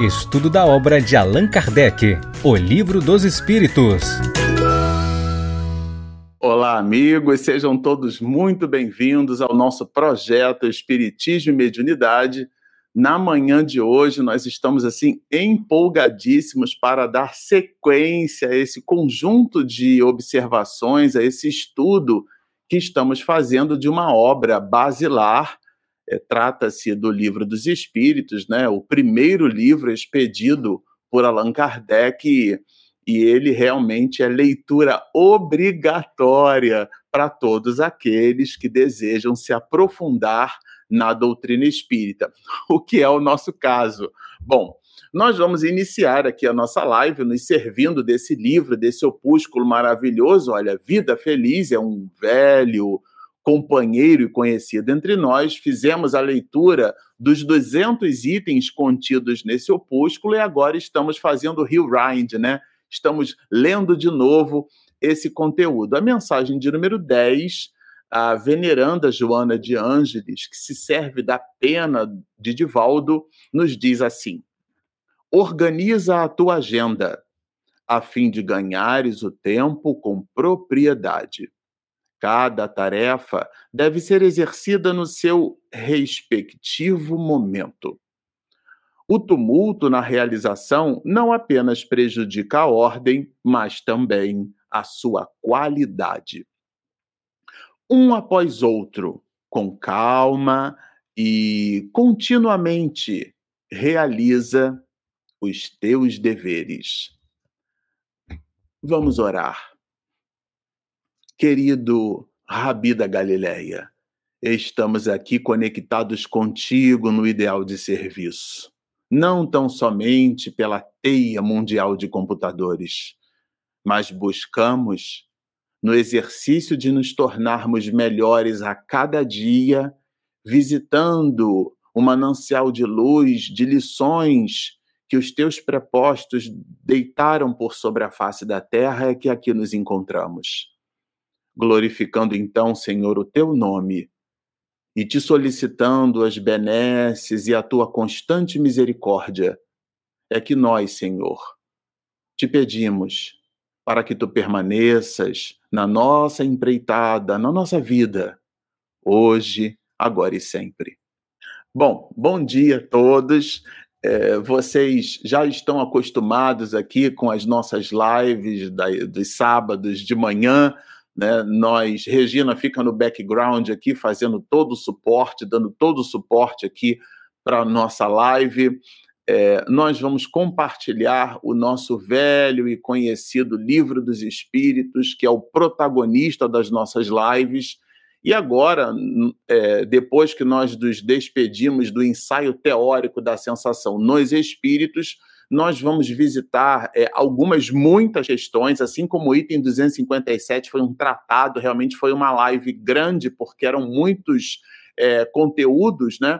Estudo da obra de Allan Kardec, O Livro dos Espíritos. Olá, amigos, sejam todos muito bem-vindos ao nosso projeto Espiritismo e Mediunidade. Na manhã de hoje, nós estamos assim empolgadíssimos para dar sequência a esse conjunto de observações, a esse estudo que estamos fazendo de uma obra basilar é, trata-se do Livro dos Espíritos, né? o primeiro livro expedido por Allan Kardec, e, e ele realmente é leitura obrigatória para todos aqueles que desejam se aprofundar na doutrina espírita, o que é o nosso caso. Bom, nós vamos iniciar aqui a nossa live nos servindo desse livro, desse opúsculo maravilhoso. Olha, Vida Feliz é um velho companheiro e conhecido entre nós, fizemos a leitura dos 200 itens contidos nesse opúsculo e agora estamos fazendo o rewind, né? Estamos lendo de novo esse conteúdo. A mensagem de número 10, a veneranda Joana de Ângeles, que se serve da pena de Divaldo, nos diz assim: Organiza a tua agenda, a fim de ganhares o tempo com propriedade Cada tarefa deve ser exercida no seu respectivo momento. O tumulto na realização não apenas prejudica a ordem, mas também a sua qualidade. Um após outro, com calma e continuamente, realiza os teus deveres. Vamos orar. Querido Rabi da Galileia, estamos aqui conectados contigo no ideal de serviço, não tão somente pela teia mundial de computadores, mas buscamos, no exercício de nos tornarmos melhores a cada dia, visitando o manancial de luz, de lições que os teus prepostos deitaram por sobre a face da terra, é que aqui nos encontramos glorificando então, Senhor, o teu nome e te solicitando as benesses e a tua constante misericórdia, é que nós, Senhor, te pedimos para que tu permaneças na nossa empreitada, na nossa vida, hoje, agora e sempre. Bom, bom dia a todos. É, vocês já estão acostumados aqui com as nossas lives da, dos sábados de manhã, né? Nós, Regina fica no background aqui, fazendo todo o suporte, dando todo o suporte aqui para a nossa live. É, nós vamos compartilhar o nosso velho e conhecido Livro dos Espíritos, que é o protagonista das nossas lives. E agora, é, depois que nós nos despedimos do ensaio teórico da sensação nos espíritos, nós vamos visitar é, algumas, muitas questões, assim como o item 257 foi um tratado, realmente foi uma live grande, porque eram muitos é, conteúdos, né?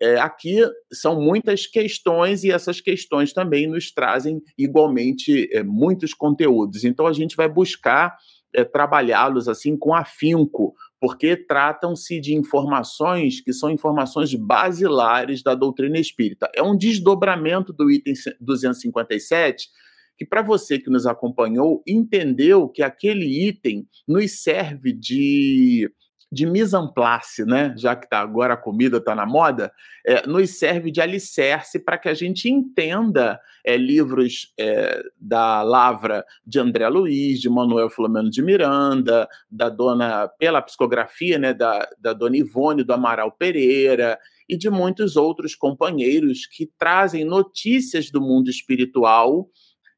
É, aqui são muitas questões e essas questões também nos trazem igualmente é, muitos conteúdos. Então a gente vai buscar é, trabalhá-los assim com afinco, porque tratam-se de informações que são informações basilares da doutrina espírita. É um desdobramento do item 257 que para você que nos acompanhou entendeu que aquele item nos serve de de mise en place, né? Já que tá, agora a comida está na moda, é, nos serve de alicerce para que a gente entenda é, livros é, da Lavra de André Luiz, de Manuel Filomeno de Miranda, da dona, pela psicografia, né, da, da dona Ivone do Amaral Pereira e de muitos outros companheiros que trazem notícias do mundo espiritual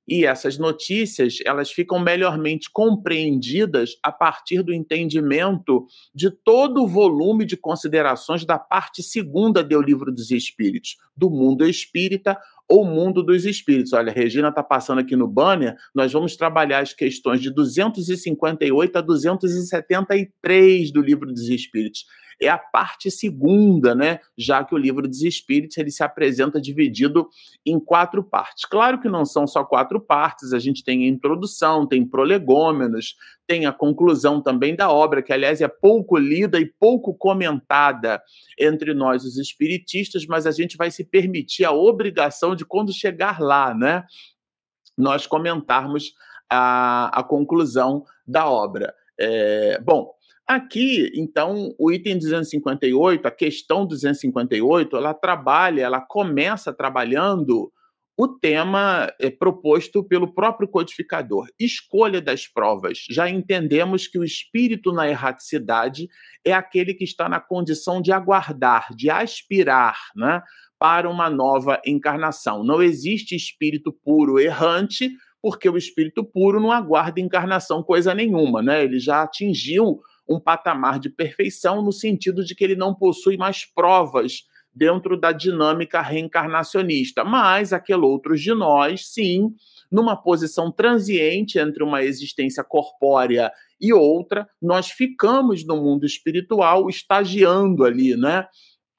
e essas notícias elas ficam melhormente compreendidas a partir do entendimento de todo o volume de considerações da parte segunda do livro dos Espíritos, do mundo espírita ou mundo dos espíritos. Olha, Regina está passando aqui no banner, nós vamos trabalhar as questões de 258 a 273 do livro dos Espíritos. É a parte segunda, né? Já que o livro dos Espíritos ele se apresenta dividido em quatro partes. Claro que não são só quatro partes, a gente tem a introdução, tem prolegômenos, tem a conclusão também da obra, que aliás é pouco lida e pouco comentada entre nós os espiritistas, mas a gente vai se permitir a obrigação de quando chegar lá, né? Nós comentarmos a, a conclusão da obra. É, bom, aqui, então, o item 258, a questão 258, ela trabalha, ela começa trabalhando o tema é, proposto pelo próprio codificador, escolha das provas. Já entendemos que o espírito na erraticidade é aquele que está na condição de aguardar, de aspirar, né, para uma nova encarnação. Não existe espírito puro errante, porque o espírito puro não aguarda encarnação coisa nenhuma, né? Ele já atingiu um patamar de perfeição no sentido de que ele não possui mais provas dentro da dinâmica reencarnacionista, mas aquele outros de nós, sim, numa posição transiente entre uma existência corpórea e outra, nós ficamos no mundo espiritual estagiando ali, né?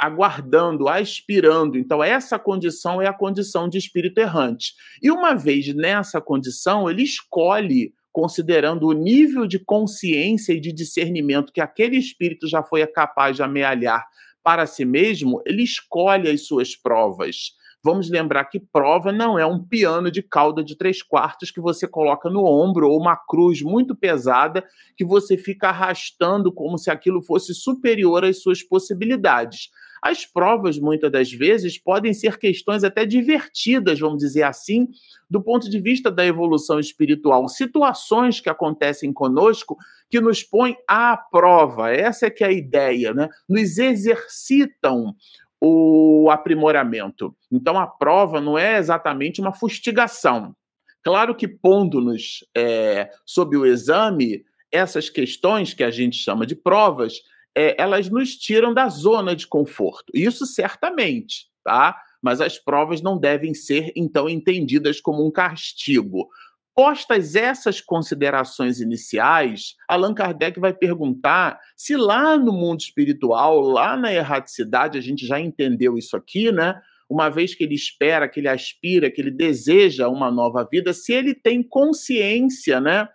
aguardando, aspirando. Então, essa condição é a condição de espírito errante. E uma vez nessa condição, ele escolhe, considerando o nível de consciência e de discernimento que aquele espírito já foi capaz de amealhar para si mesmo, ele escolhe as suas provas. Vamos lembrar que prova não é um piano de cauda de três quartos que você coloca no ombro ou uma cruz muito pesada que você fica arrastando como se aquilo fosse superior às suas possibilidades. As provas, muitas das vezes, podem ser questões até divertidas, vamos dizer assim, do ponto de vista da evolução espiritual. Situações que acontecem conosco que nos põem à prova. Essa é que é a ideia, né? Nos exercitam o aprimoramento. Então, a prova não é exatamente uma fustigação. Claro que pondo-nos é, sob o exame, essas questões que a gente chama de provas, é, elas nos tiram da zona de conforto. Isso certamente, tá? Mas as provas não devem ser, então, entendidas como um castigo. Postas essas considerações iniciais, Allan Kardec vai perguntar se lá no mundo espiritual, lá na erraticidade, a gente já entendeu isso aqui, né? Uma vez que ele espera, que ele aspira, que ele deseja uma nova vida, se ele tem consciência, né?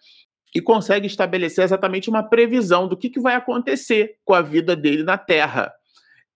E consegue estabelecer exatamente uma previsão do que, que vai acontecer com a vida dele na Terra.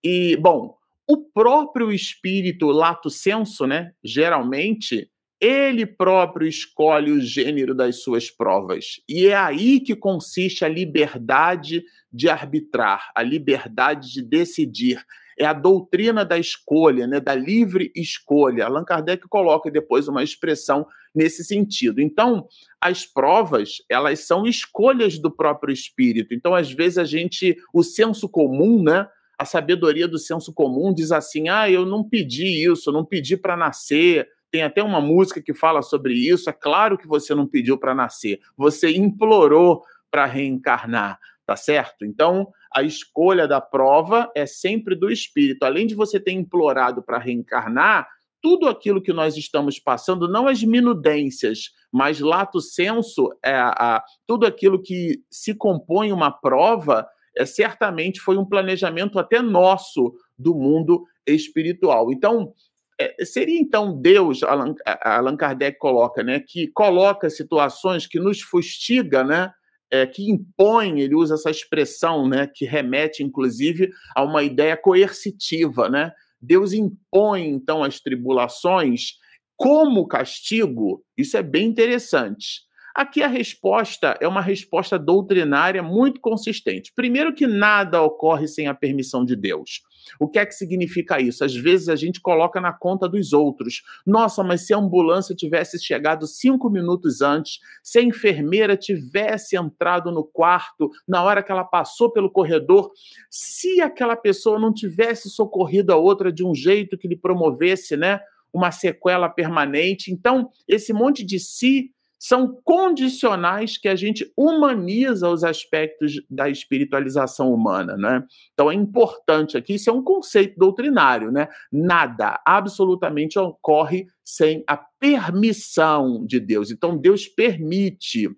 E, bom, o próprio espírito lato senso, né, geralmente, ele próprio escolhe o gênero das suas provas. E é aí que consiste a liberdade de arbitrar, a liberdade de decidir, é a doutrina da escolha, né, da livre escolha. Allan Kardec coloca depois uma expressão nesse sentido. Então, as provas, elas são escolhas do próprio espírito. Então, às vezes a gente, o senso comum, né, a sabedoria do senso comum diz assim: "Ah, eu não pedi isso, não pedi para nascer". Tem até uma música que fala sobre isso. É claro que você não pediu para nascer, você implorou para reencarnar, tá certo? Então, a escolha da prova é sempre do espírito. Além de você ter implorado para reencarnar, tudo aquilo que nós estamos passando, não as minudências, mas lato senso, é a, tudo aquilo que se compõe uma prova, é, certamente foi um planejamento até nosso do mundo espiritual. Então, é, seria então Deus, Allan, Allan Kardec coloca, né, que coloca situações que nos fustiga, né, é, que impõe, ele usa essa expressão, né, que remete, inclusive, a uma ideia coercitiva, né? Deus impõe, então, as tribulações como castigo, isso é bem interessante. Aqui a resposta é uma resposta doutrinária muito consistente. Primeiro, que nada ocorre sem a permissão de Deus. O que é que significa isso? Às vezes a gente coloca na conta dos outros. Nossa, mas se a ambulância tivesse chegado cinco minutos antes, se a enfermeira tivesse entrado no quarto na hora que ela passou pelo corredor, se aquela pessoa não tivesse socorrido a outra de um jeito que lhe promovesse, né? Uma sequela permanente. Então, esse monte de si são condicionais que a gente humaniza os aspectos da espiritualização humana, né? Então é importante aqui, isso é um conceito doutrinário, né? Nada, absolutamente ocorre sem a permissão de Deus. Então Deus permite.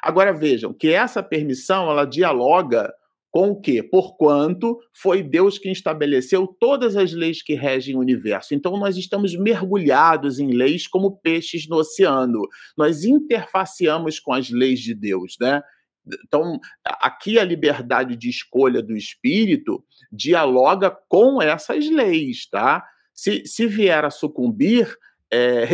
Agora vejam que essa permissão ela dialoga Com o quê? Porquanto foi Deus quem estabeleceu todas as leis que regem o universo. Então, nós estamos mergulhados em leis como peixes no oceano. Nós interfaceamos com as leis de Deus, né? Então, aqui a liberdade de escolha do espírito dialoga com essas leis, tá? Se, se vier a sucumbir, é,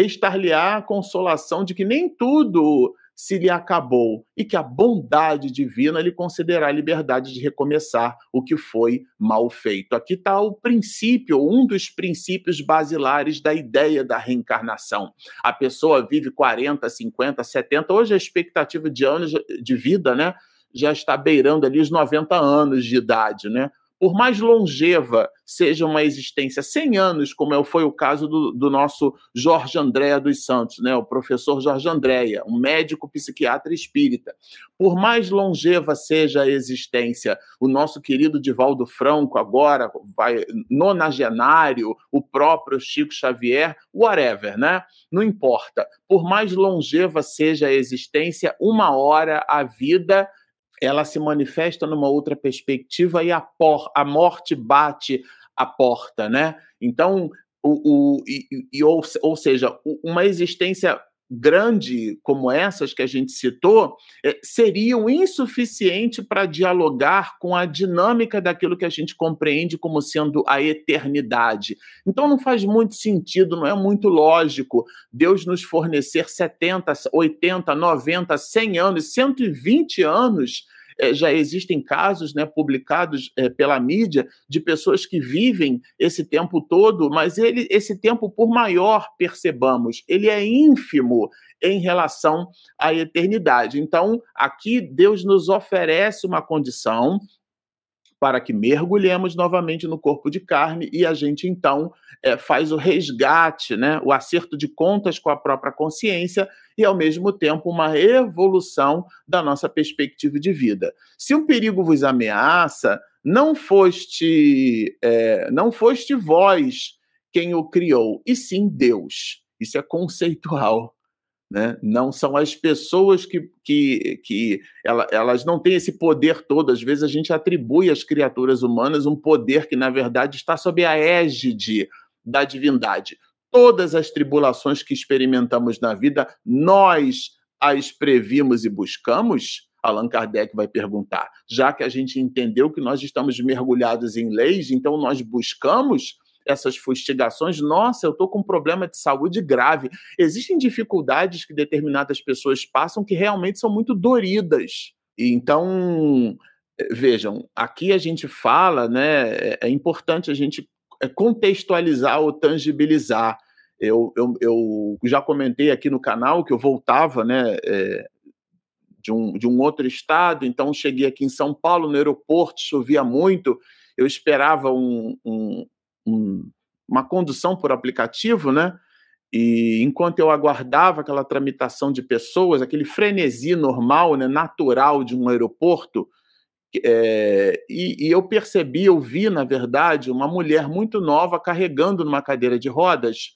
a consolação de que nem tudo se lhe acabou e que a bondade divina lhe concederá a liberdade de recomeçar o que foi mal feito. Aqui está o princípio, um dos princípios basilares da ideia da reencarnação. A pessoa vive 40, 50, 70, hoje a expectativa de anos de vida, né, já está beirando ali os 90 anos de idade, né? Por mais longeva seja uma existência, 100 anos, como é foi o caso do, do nosso Jorge Andréa dos Santos, né, o professor Jorge Andréa, um médico psiquiatra espírita, por mais longeva seja a existência, o nosso querido Divaldo Franco, agora vai nonagenário, o próprio Chico Xavier, whatever, né? Não importa. Por mais longeva seja a existência, uma hora a vida ela se manifesta numa outra perspectiva e a, por, a morte bate a porta, né? Então, o, o e, e, ou, ou seja, uma existência grande como essas que a gente citou é, seriam insuficientes para dialogar com a dinâmica daquilo que a gente compreende como sendo a eternidade. Então não faz muito sentido, não é muito lógico Deus nos fornecer 70, 80, 90, 100 anos, 120 anos é, já existem casos né, publicados é, pela mídia de pessoas que vivem esse tempo todo, mas ele, esse tempo, por maior percebamos, ele é ínfimo em relação à eternidade. Então, aqui Deus nos oferece uma condição para que mergulhemos novamente no corpo de carne e a gente então é, faz o resgate, né, o acerto de contas com a própria consciência e ao mesmo tempo uma evolução da nossa perspectiva de vida. Se um perigo vos ameaça, não foste é, não foste vós quem o criou, e sim Deus. Isso é conceitual. Né? Não são as pessoas que, que, que elas não têm esse poder todo. Às vezes a gente atribui às criaturas humanas um poder que, na verdade, está sob a égide da divindade. Todas as tribulações que experimentamos na vida, nós as previmos e buscamos? Allan Kardec vai perguntar. Já que a gente entendeu que nós estamos mergulhados em leis, então nós buscamos essas fustigações, nossa, eu estou com um problema de saúde grave. Existem dificuldades que determinadas pessoas passam que realmente são muito doridas. Então, vejam, aqui a gente fala, né? É, é importante a gente é, contextualizar ou tangibilizar. Eu, eu, eu já comentei aqui no canal que eu voltava, né? É, de um, de um outro estado, então cheguei aqui em São Paulo, no aeroporto, chovia muito, eu esperava um, um, um, uma condução por aplicativo, né? E enquanto eu aguardava aquela tramitação de pessoas, aquele frenesi normal, né, natural de um aeroporto, é, e, e, eu percebi, eu vi, na verdade, uma mulher muito nova carregando numa cadeira de rodas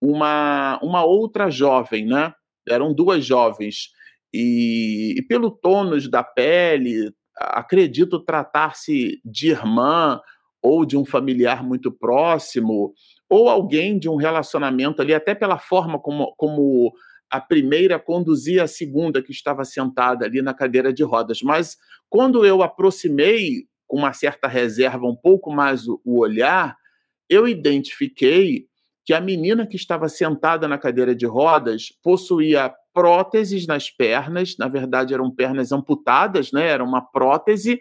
uma, uma outra jovem, né? Eram duas jovens. E, e pelo tônus da pele, acredito tratar-se de irmã, ou de um familiar muito próximo, ou alguém de um relacionamento ali, até pela forma como, como a primeira conduzia a segunda que estava sentada ali na cadeira de rodas. Mas quando eu aproximei com uma certa reserva um pouco mais o, o olhar, eu identifiquei que a menina que estava sentada na cadeira de rodas possuía próteses nas pernas, na verdade eram pernas amputadas, né? Era uma prótese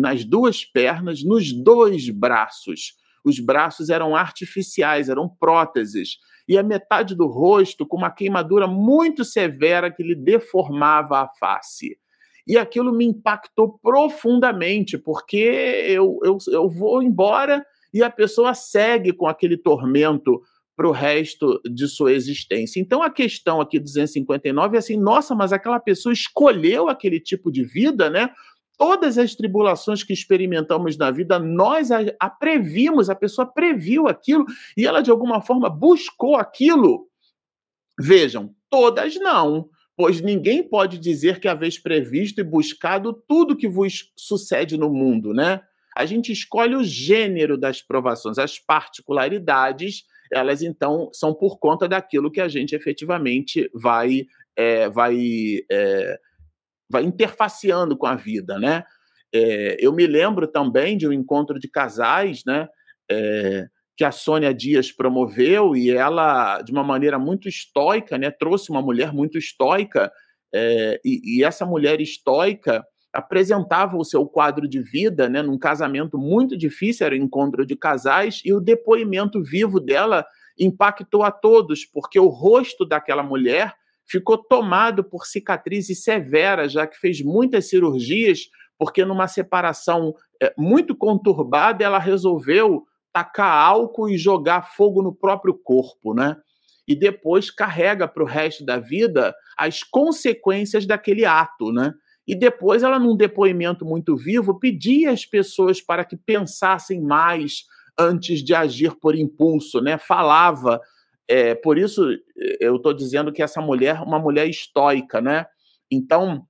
nas duas pernas, nos dois braços. Os braços eram artificiais, eram próteses. E a metade do rosto com uma queimadura muito severa que lhe deformava a face. E aquilo me impactou profundamente, porque eu, eu, eu vou embora e a pessoa segue com aquele tormento para o resto de sua existência. Então a questão aqui 259 é assim, nossa, mas aquela pessoa escolheu aquele tipo de vida, né? Todas as tribulações que experimentamos na vida, nós a, a, previmos, a pessoa previu aquilo e ela de alguma forma buscou aquilo. Vejam, todas não, pois ninguém pode dizer que haveis previsto e buscado tudo que vos sucede no mundo, né? A gente escolhe o gênero das provações, as particularidades, elas então são por conta daquilo que a gente efetivamente vai é, vai é, vai interfaceando com a vida, né? É, eu me lembro também de um encontro de casais, né? É, que a Sônia Dias promoveu e ela, de uma maneira muito estoica, né, trouxe uma mulher muito estoica, é, e, e, essa mulher estoica apresentava o seu quadro de vida, né, num casamento muito difícil, era o encontro de casais, e o depoimento vivo dela impactou a todos, porque o rosto daquela mulher ficou tomado por cicatrizes severas, já que fez muitas cirurgias, porque numa separação é, muito conturbada ela resolveu tacar álcool e jogar fogo no próprio corpo, né? E depois carrega para o resto da vida as consequências daquele ato, né? E depois ela, num depoimento muito vivo, pedia às pessoas para que pensassem mais antes de agir por impulso, né? Falava. É, por isso eu estou dizendo que essa mulher, uma mulher estoica, né? Então,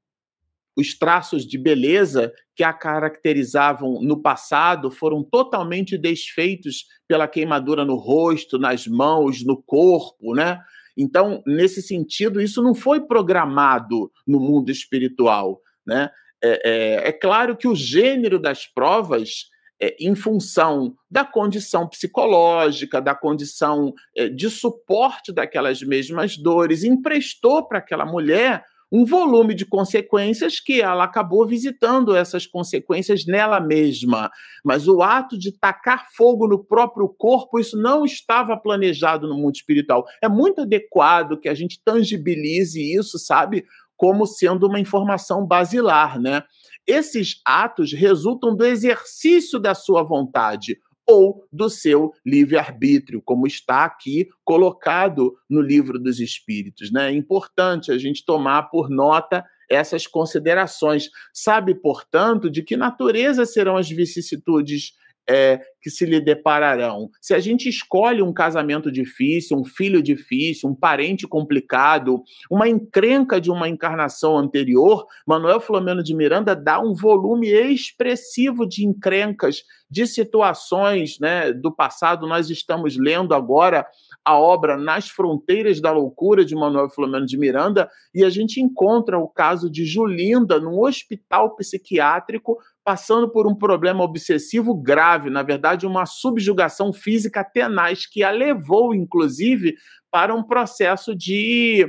os traços de beleza que a caracterizavam no passado foram totalmente desfeitos pela queimadura no rosto, nas mãos, no corpo, né? Então, nesse sentido, isso não foi programado no mundo espiritual, né? É, é, é claro que o gênero das provas, é, em função da condição psicológica, da condição é, de suporte daquelas mesmas dores, emprestou para aquela mulher um volume de consequências que ela acabou visitando essas consequências nela mesma. Mas o ato de tacar fogo no próprio corpo, isso não estava planejado no mundo espiritual. É muito adequado que a gente tangibilize isso, sabe? Como sendo uma informação basilar, né? Esses atos resultam do exercício da sua vontade ou do seu livre-arbítrio, como está aqui colocado no livro dos Espíritos. Né? É importante a gente tomar por nota essas considerações. Sabe, portanto, de que natureza serão as vicissitudes é, que se lhe depararão. Se a gente escolhe um casamento difícil, um filho difícil, um parente complicado, uma encrenca de uma encarnação anterior, Manuel Flamengo de Miranda dá um volume expressivo de encrencas, de situações né, do passado. Nós estamos lendo agora a obra Nas Fronteiras da Loucura, de Manuel Flamengo de Miranda, e a gente encontra o caso de Julinda num hospital psiquiátrico passando por um problema obsessivo grave, na verdade, uma subjugação física tenaz, que a levou, inclusive, para um processo de,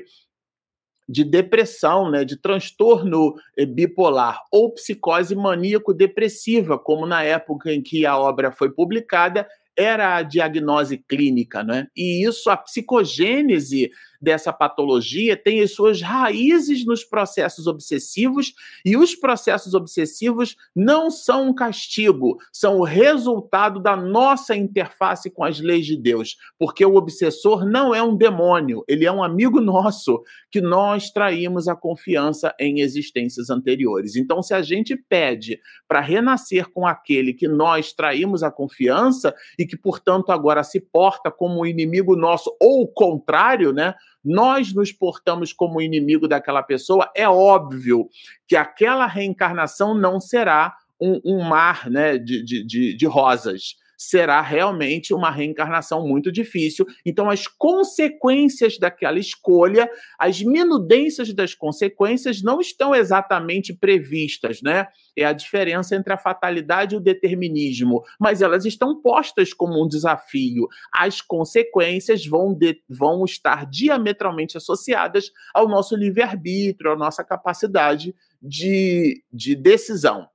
de depressão, né, de transtorno eh, bipolar ou psicose maníaco-depressiva, como na época em que a obra foi publicada, era a diagnose clínica, né? E isso, a psicogênese dessa patologia tem as suas raízes nos processos obsessivos, e os processos obsessivos não são um castigo, são o resultado da nossa interface com as leis de Deus, porque o obsessor não é um demônio, ele é um amigo nosso que nós traímos a confiança em existências anteriores. Então, se a gente pede para renascer com aquele que nós traímos a confiança e que, portanto, agora se porta como um inimigo nosso, ou o contrário, né? Nós nos portamos como inimigo daquela pessoa, é óbvio que aquela reencarnação não será um, um mar né, de, de, de, de rosas será realmente uma reencarnação muito difícil. Então, as consequências daquela escolha, as minudências das consequências não estão exatamente previstas, né? É a diferença entre a fatalidade e o determinismo, mas elas estão postas como um desafio. As consequências vão, de, vão estar diametralmente associadas ao nosso livre-arbítrio, à nossa capacidade de, de decisão.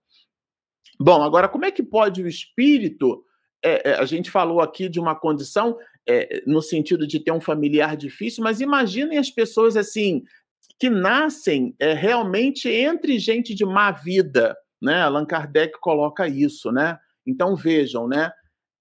Bom, agora, como é que pode o espírito é, é, a gente falou aqui de uma condição é, no sentido de ter um familiar difícil, mas imaginem as pessoas assim que nascem é, realmente entre gente de má vida, né? Allan Kardec coloca isso, né? Então vejam, né?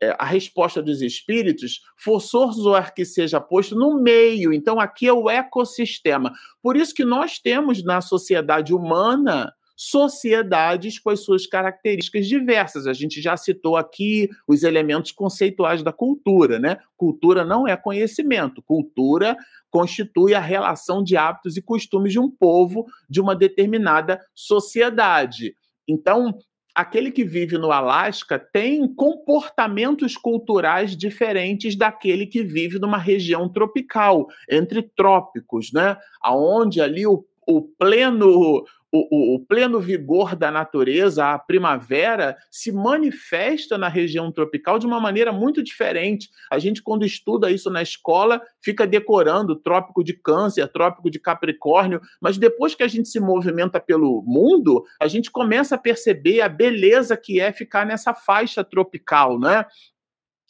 É, a resposta dos espíritos, forçoso é que seja posto no meio. Então aqui é o ecossistema. Por isso que nós temos na sociedade humana sociedades com as suas características diversas. A gente já citou aqui os elementos conceituais da cultura, né? Cultura não é conhecimento, cultura constitui a relação de hábitos e costumes de um povo, de uma determinada sociedade. Então, aquele que vive no Alasca tem comportamentos culturais diferentes daquele que vive numa região tropical, entre trópicos, né? Aonde ali o, o pleno o, o, pleno vigor da natureza, a primavera, se manifesta na região tropical de uma maneira muito diferente. A gente, quando estuda isso na escola, fica decorando trópico de Câncer, trópico de Capricórnio, mas depois que a gente se movimenta pelo mundo, a gente começa a perceber a beleza que é ficar nessa faixa tropical, né?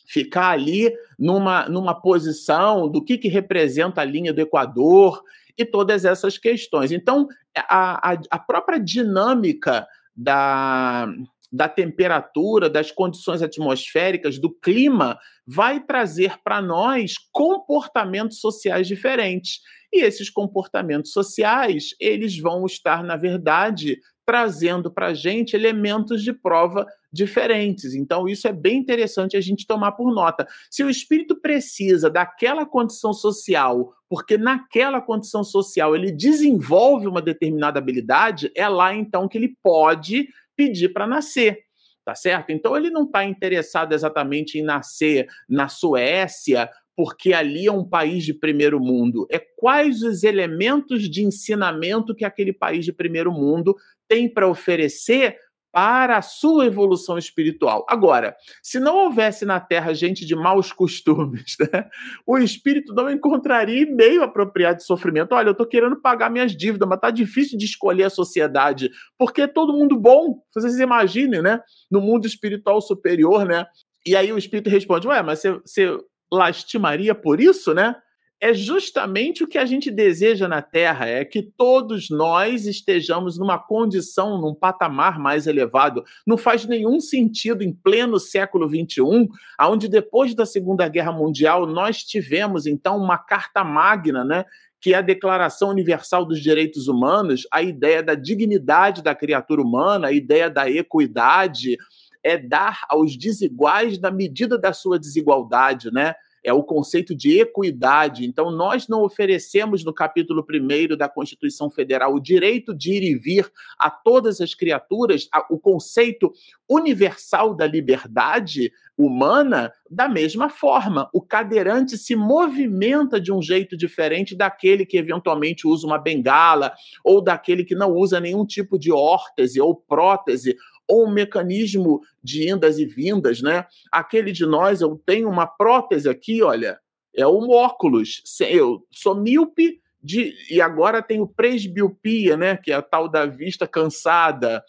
Ficar ali numa, numa posição do que, que representa a linha do Equador e todas essas questões. Então, a, a, a própria dinâmica da, da temperatura, das condições atmosféricas, do clima, vai trazer para nós comportamentos sociais diferentes. E esses comportamentos sociais, eles vão estar, na verdade, trazendo para a gente elementos de prova diferentes. Então, isso é bem interessante a gente tomar por nota. Se o espírito precisa daquela condição social, porque naquela condição social ele desenvolve uma determinada habilidade, é lá então que ele pode pedir para nascer. Tá certo? Então ele não está interessado exatamente em nascer na Suécia porque ali é um país de primeiro mundo. É quais os elementos de ensinamento que aquele país de primeiro mundo tem para oferecer para a sua evolução espiritual. Agora, se não houvesse na Terra gente de maus costumes, né, o espírito não encontraria meio apropriado de sofrimento. Olha, eu estou querendo pagar minhas dívidas, mas está difícil de escolher a sociedade, porque é todo mundo bom. Vocês imaginem, né? No mundo espiritual superior, né? E aí o espírito responde: Ué, mas você lastimaria por isso, né? É justamente o que a gente deseja na Terra, é que todos nós estejamos numa condição, num patamar mais elevado. Não faz nenhum sentido em pleno século XXI, onde depois da Segunda Guerra Mundial nós tivemos então uma carta magna, né? que é a Declaração Universal dos Direitos Humanos, a ideia da dignidade da criatura humana, a ideia da equidade, é dar aos desiguais na medida da sua desigualdade, né? É o conceito de equidade. Então, nós não oferecemos no capítulo 1 da Constituição Federal o direito de ir e vir a todas as criaturas, o conceito universal da liberdade humana da mesma forma. O cadeirante se movimenta de um jeito diferente daquele que eventualmente usa uma bengala ou daquele que não usa nenhum tipo de órtese ou prótese ou um mecanismo de indas e vindas, né? Aquele de nós, eu tenho uma prótese aqui, olha, é um óculos. Eu sou míope de, e agora tenho presbiopia, né? Que é a tal da vista cansada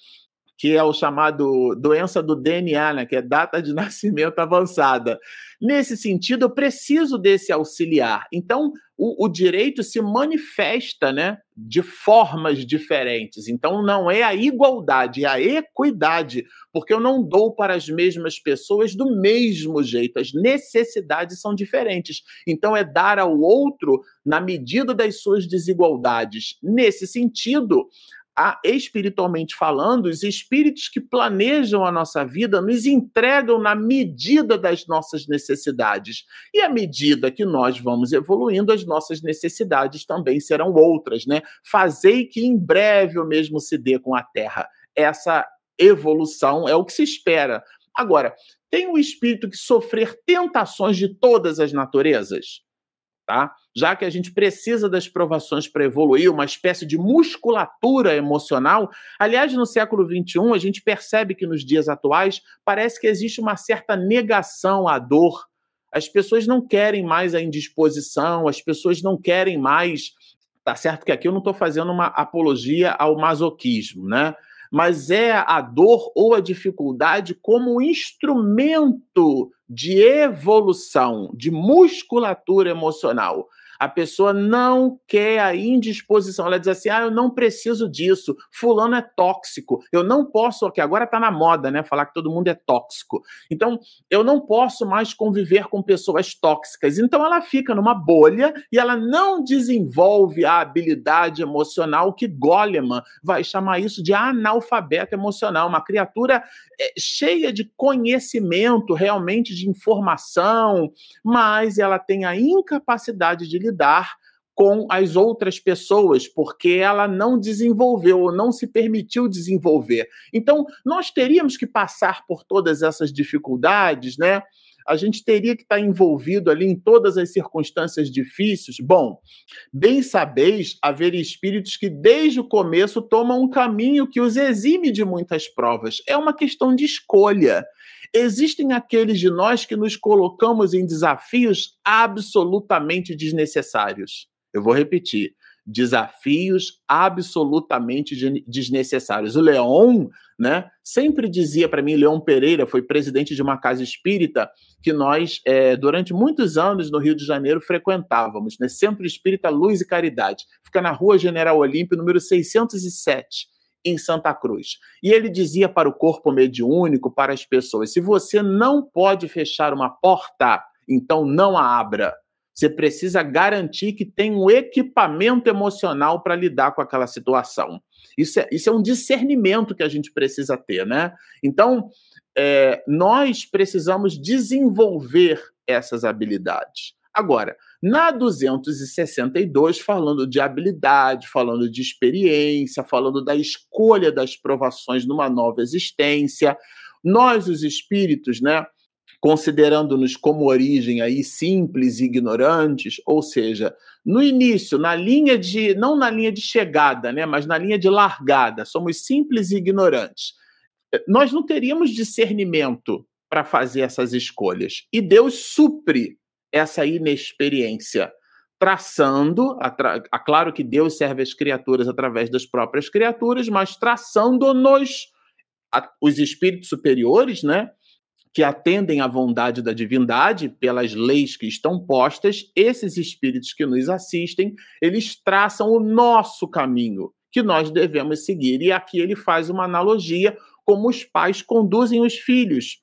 que é o chamado doença do DNA, né, que é data de nascimento avançada. Nesse sentido, eu preciso desse auxiliar. Então, o, o, direito se manifesta né, de formas diferentes. Então, não é a igualdade, é a equidade, porque eu não dou para as mesmas pessoas do mesmo jeito. As necessidades são diferentes. Então, é dar ao outro na medida das suas desigualdades. Nesse sentido, espiritualmente falando, os espíritos que planejam a nossa vida nos entregam na medida das nossas necessidades. E à medida que nós vamos evoluindo, as nossas necessidades também serão outras, né? Fazei que em breve o mesmo se dê com a Terra. Essa evolução é o que se espera. Agora, tem o espírito que sofrer tentações de todas as naturezas? Tá? Já que a gente precisa das provações para evoluir, uma espécie de musculatura emocional. Aliás, no século XXI, a gente percebe que nos dias atuais parece que existe uma certa negação à dor. As pessoas não querem mais a indisposição, as pessoas não querem mais. Tá certo que aqui eu não estou fazendo uma apologia ao masoquismo, né? Mas é a dor ou a dificuldade como um instrumento de evolução, de musculatura emocional. A pessoa não quer a indisposição. Ela diz assim: ah, eu não preciso disso. Fulano é tóxico. Eu não posso. Que agora está na moda, né? Falar que todo mundo é tóxico. Então, eu não posso mais conviver com pessoas tóxicas. Então, ela fica numa bolha e ela não desenvolve a habilidade emocional que Goleman vai chamar isso de analfabeto emocional. Uma criatura é, cheia de conhecimento, realmente de informação, mas ela tem a incapacidade de lidar com as outras pessoas, porque ela não desenvolveu ou não se permitiu desenvolver. Então, nós teríamos que passar por todas essas dificuldades, né? A gente teria que estar envolvido ali em todas as circunstâncias difíceis. Bom, bem sabeis haver espíritos que desde o começo tomam um caminho que os exime de muitas provas. É uma questão de escolha. Existem aqueles de nós que nos colocamos em desafios absolutamente desnecessários. Eu vou repetir: desafios absolutamente desnecessários. O Leon, né, sempre dizia para mim, Leon Pereira foi presidente de uma casa espírita que nós, é, durante muitos anos no Rio de Janeiro, frequentávamos, né, Centro Espírita Luz e Caridade. Fica na Rua General Olímpio, número 607 em Santa Cruz. E ele dizia para o corpo mediúnico, para as pessoas: se você não pode fechar uma porta, então não a abra. Você precisa garantir que tem um equipamento emocional para lidar com aquela situação. Isso é, isso é um discernimento que a gente precisa ter, né? Então, é, nós precisamos desenvolver essas habilidades. Agora, na 262, falando de habilidade, falando de experiência, falando da escolha das provações numa nova existência, nós, os espíritos, né? Considerando-nos como origem aí simples e ignorantes, ou seja, no início, na linha de não na linha de chegada, né, mas na linha de largada, somos simples e ignorantes. Nós não teríamos discernimento para fazer essas escolhas. E Deus supre essa inexperiência, traçando, a, claro que Deus serve as criaturas através das próprias criaturas, mas traçando-nos os espíritos superiores, né? Que atendem à vontade da divindade pelas leis que estão postas, esses espíritos que nos assistem, eles traçam o nosso caminho que nós devemos seguir. E aqui ele faz uma analogia como os pais conduzem os filhos.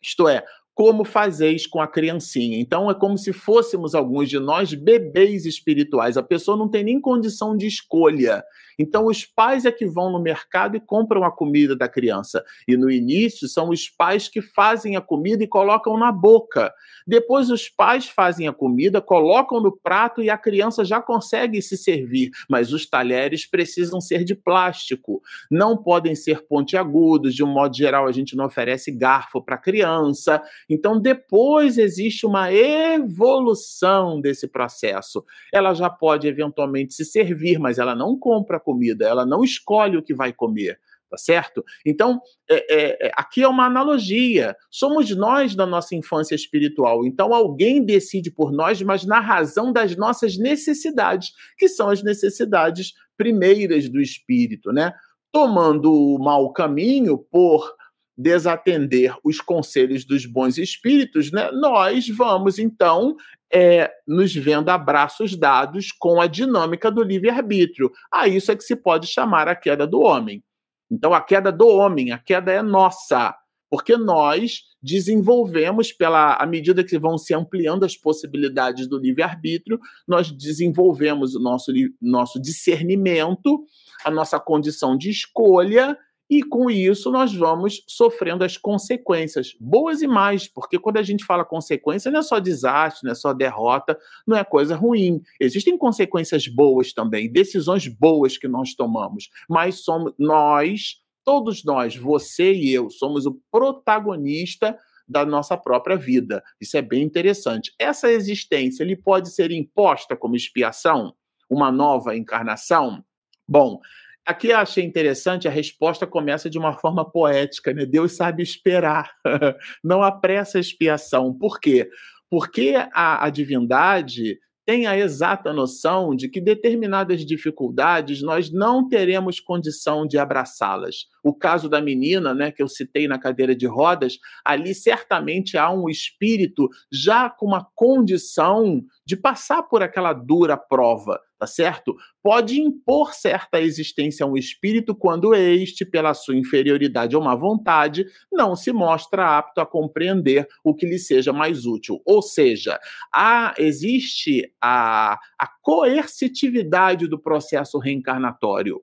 Isto é, como fazeis com a criancinha. Então é como se fôssemos alguns de nós bebês espirituais. A pessoa não tem nem condição de escolha. Então os pais é que vão no mercado e compram a comida da criança. E no início são os pais que fazem a comida e colocam na boca. Depois os pais fazem a comida, colocam no prato e a criança já consegue se servir, mas os talheres precisam ser de plástico. Não podem ser pontiagudos, de um modo geral a gente não oferece garfo para a criança. Então, depois existe uma evolução desse processo. Ela já pode eventualmente se servir, mas ela não compra comida, ela não escolhe o que vai comer tá certo? Então, é, é, é, aqui é uma analogia. Somos nós da nossa infância espiritual. Então, alguém decide por nós, mas na razão das nossas necessidades, que são as necessidades primeiras do espírito, né? Tomando o mau caminho por desatender os conselhos dos bons espíritos, né, nós vamos então é, nos vendo abraços dados com a dinâmica do livre-arbítrio. A isso é que se pode chamar a queda do homem. Então, a queda do homem, a queda é nossa, porque nós desenvolvemos, pela à medida que vão se ampliando as possibilidades do livre-arbítrio, nós desenvolvemos o nosso, nosso discernimento, a nossa condição de escolha e com isso nós vamos sofrendo as consequências, boas e mais, porque quando a gente fala consequência, não é só desastre, não é só derrota, não é coisa ruim. Existem consequências boas também, decisões boas que nós tomamos, mas somos nós, todos nós, você e eu, somos o protagonista da nossa própria vida. Isso é bem interessante. Essa existência, ele pode ser imposta como expiação, uma nova encarnação? Bom, Aqui achei interessante, a resposta começa de uma forma poética, né? Deus sabe esperar, não apressa a expiação. Por quê? Porque a, a divindade tem a exata noção de que determinadas dificuldades nós não teremos condição de abraçá-las. O caso da menina, né, que eu citei na cadeira de rodas, ali certamente há um espírito já com uma condição de passar por aquela dura prova, tá certo? Pode impor certa existência a um espírito quando este, pela sua inferioridade ou má vontade, não se mostra apto a compreender o que lhe seja mais útil. Ou seja, há, existe a, a coercitividade do processo reencarnatório.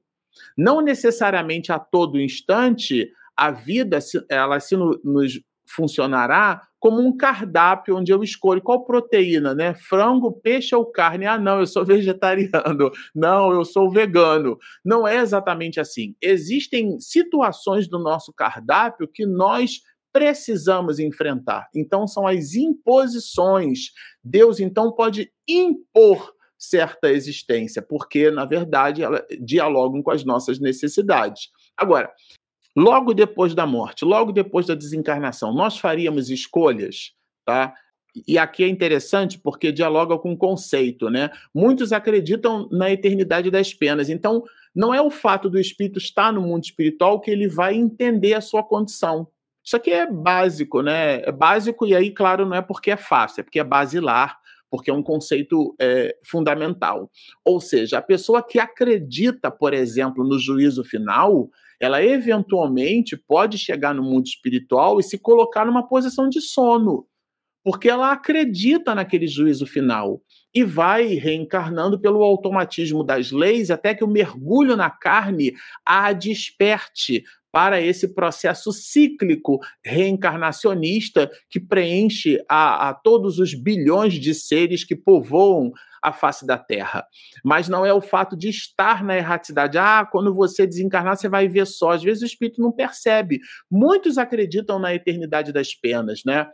Não necessariamente a todo instante a vida ela se nos funcionará como um cardápio onde eu escolho qual proteína, né? Frango, peixe ou carne? Ah, não, eu sou vegetariano. Não, eu sou vegano. Não é exatamente assim. Existem situações do nosso cardápio que nós precisamos enfrentar. Então são as imposições. Deus então pode impor certa existência, porque na verdade ela dialogam com as nossas necessidades. Agora, logo depois da morte, logo depois da desencarnação, nós faríamos escolhas, tá? E aqui é interessante porque dialoga com o conceito, né? Muitos acreditam na eternidade das penas. Então, não é o fato do espírito estar no mundo espiritual que ele vai entender a sua condição. Isso aqui é básico, né? É básico e aí, claro, não é porque é fácil, é porque é basilar, porque é um conceito é, fundamental. Ou seja, a pessoa que acredita, por exemplo, no juízo final, ela eventualmente pode chegar no mundo espiritual e se colocar numa posição de sono, porque ela acredita naquele juízo final e vai reencarnando pelo automatismo das leis até que o mergulho na carne a desperte para esse processo cíclico reencarnacionista que preenche a, a todos os bilhões de seres que povoam a face da Terra. Mas não é o fato de estar na erraticidade. Ah, quando você desencarnar, você vai ver só. Às vezes o espírito não percebe. Muitos acreditam na eternidade das penas, né?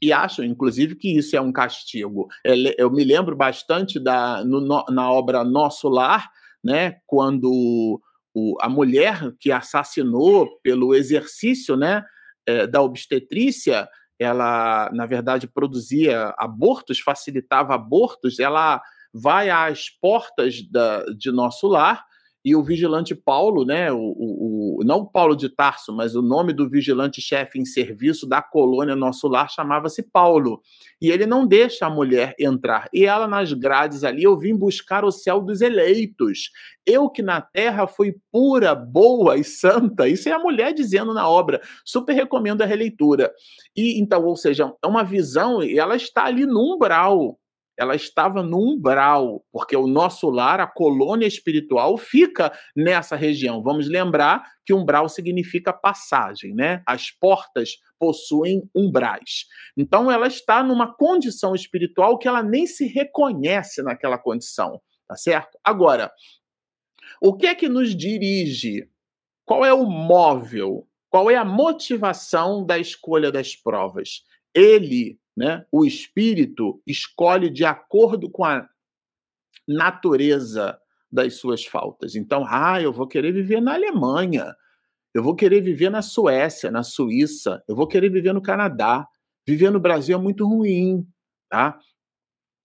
E acham, inclusive, que isso é um castigo. Eu me lembro bastante da, no, na obra Nosso Lar, né? Quando o, a mulher que assassinou pelo exercício né, é, da obstetrícia, ela, na verdade, produzia abortos, facilitava abortos, ela vai às portas da, de nosso lar e o vigilante Paulo, né, o, o, o não Paulo de Tarso, mas o nome do vigilante-chefe em serviço da colônia Nosso Lar chamava-se Paulo. E ele não deixa a mulher entrar. E ela nas grades ali, eu vim buscar o céu dos eleitos. Eu que na terra fui pura, boa e santa. Isso é a mulher dizendo na obra. Super recomendo a releitura. E então, ou seja, é uma visão, e ela está ali no umbral ela estava no umbral, porque o nosso lar, a colônia espiritual, fica nessa região. Vamos lembrar que umbral significa passagem, né? As portas possuem umbrais. Então ela está numa condição espiritual que ela nem se reconhece naquela condição, tá certo? Agora, o que é que nos dirige? Qual é o móvel? Qual é a motivação da escolha das provas? Ele né? O espírito escolhe de acordo com a natureza das suas faltas. Então, ah, eu vou querer viver na Alemanha, eu vou querer viver na Suécia, na Suíça, eu vou querer viver no Canadá. Viver no Brasil é muito ruim, tá?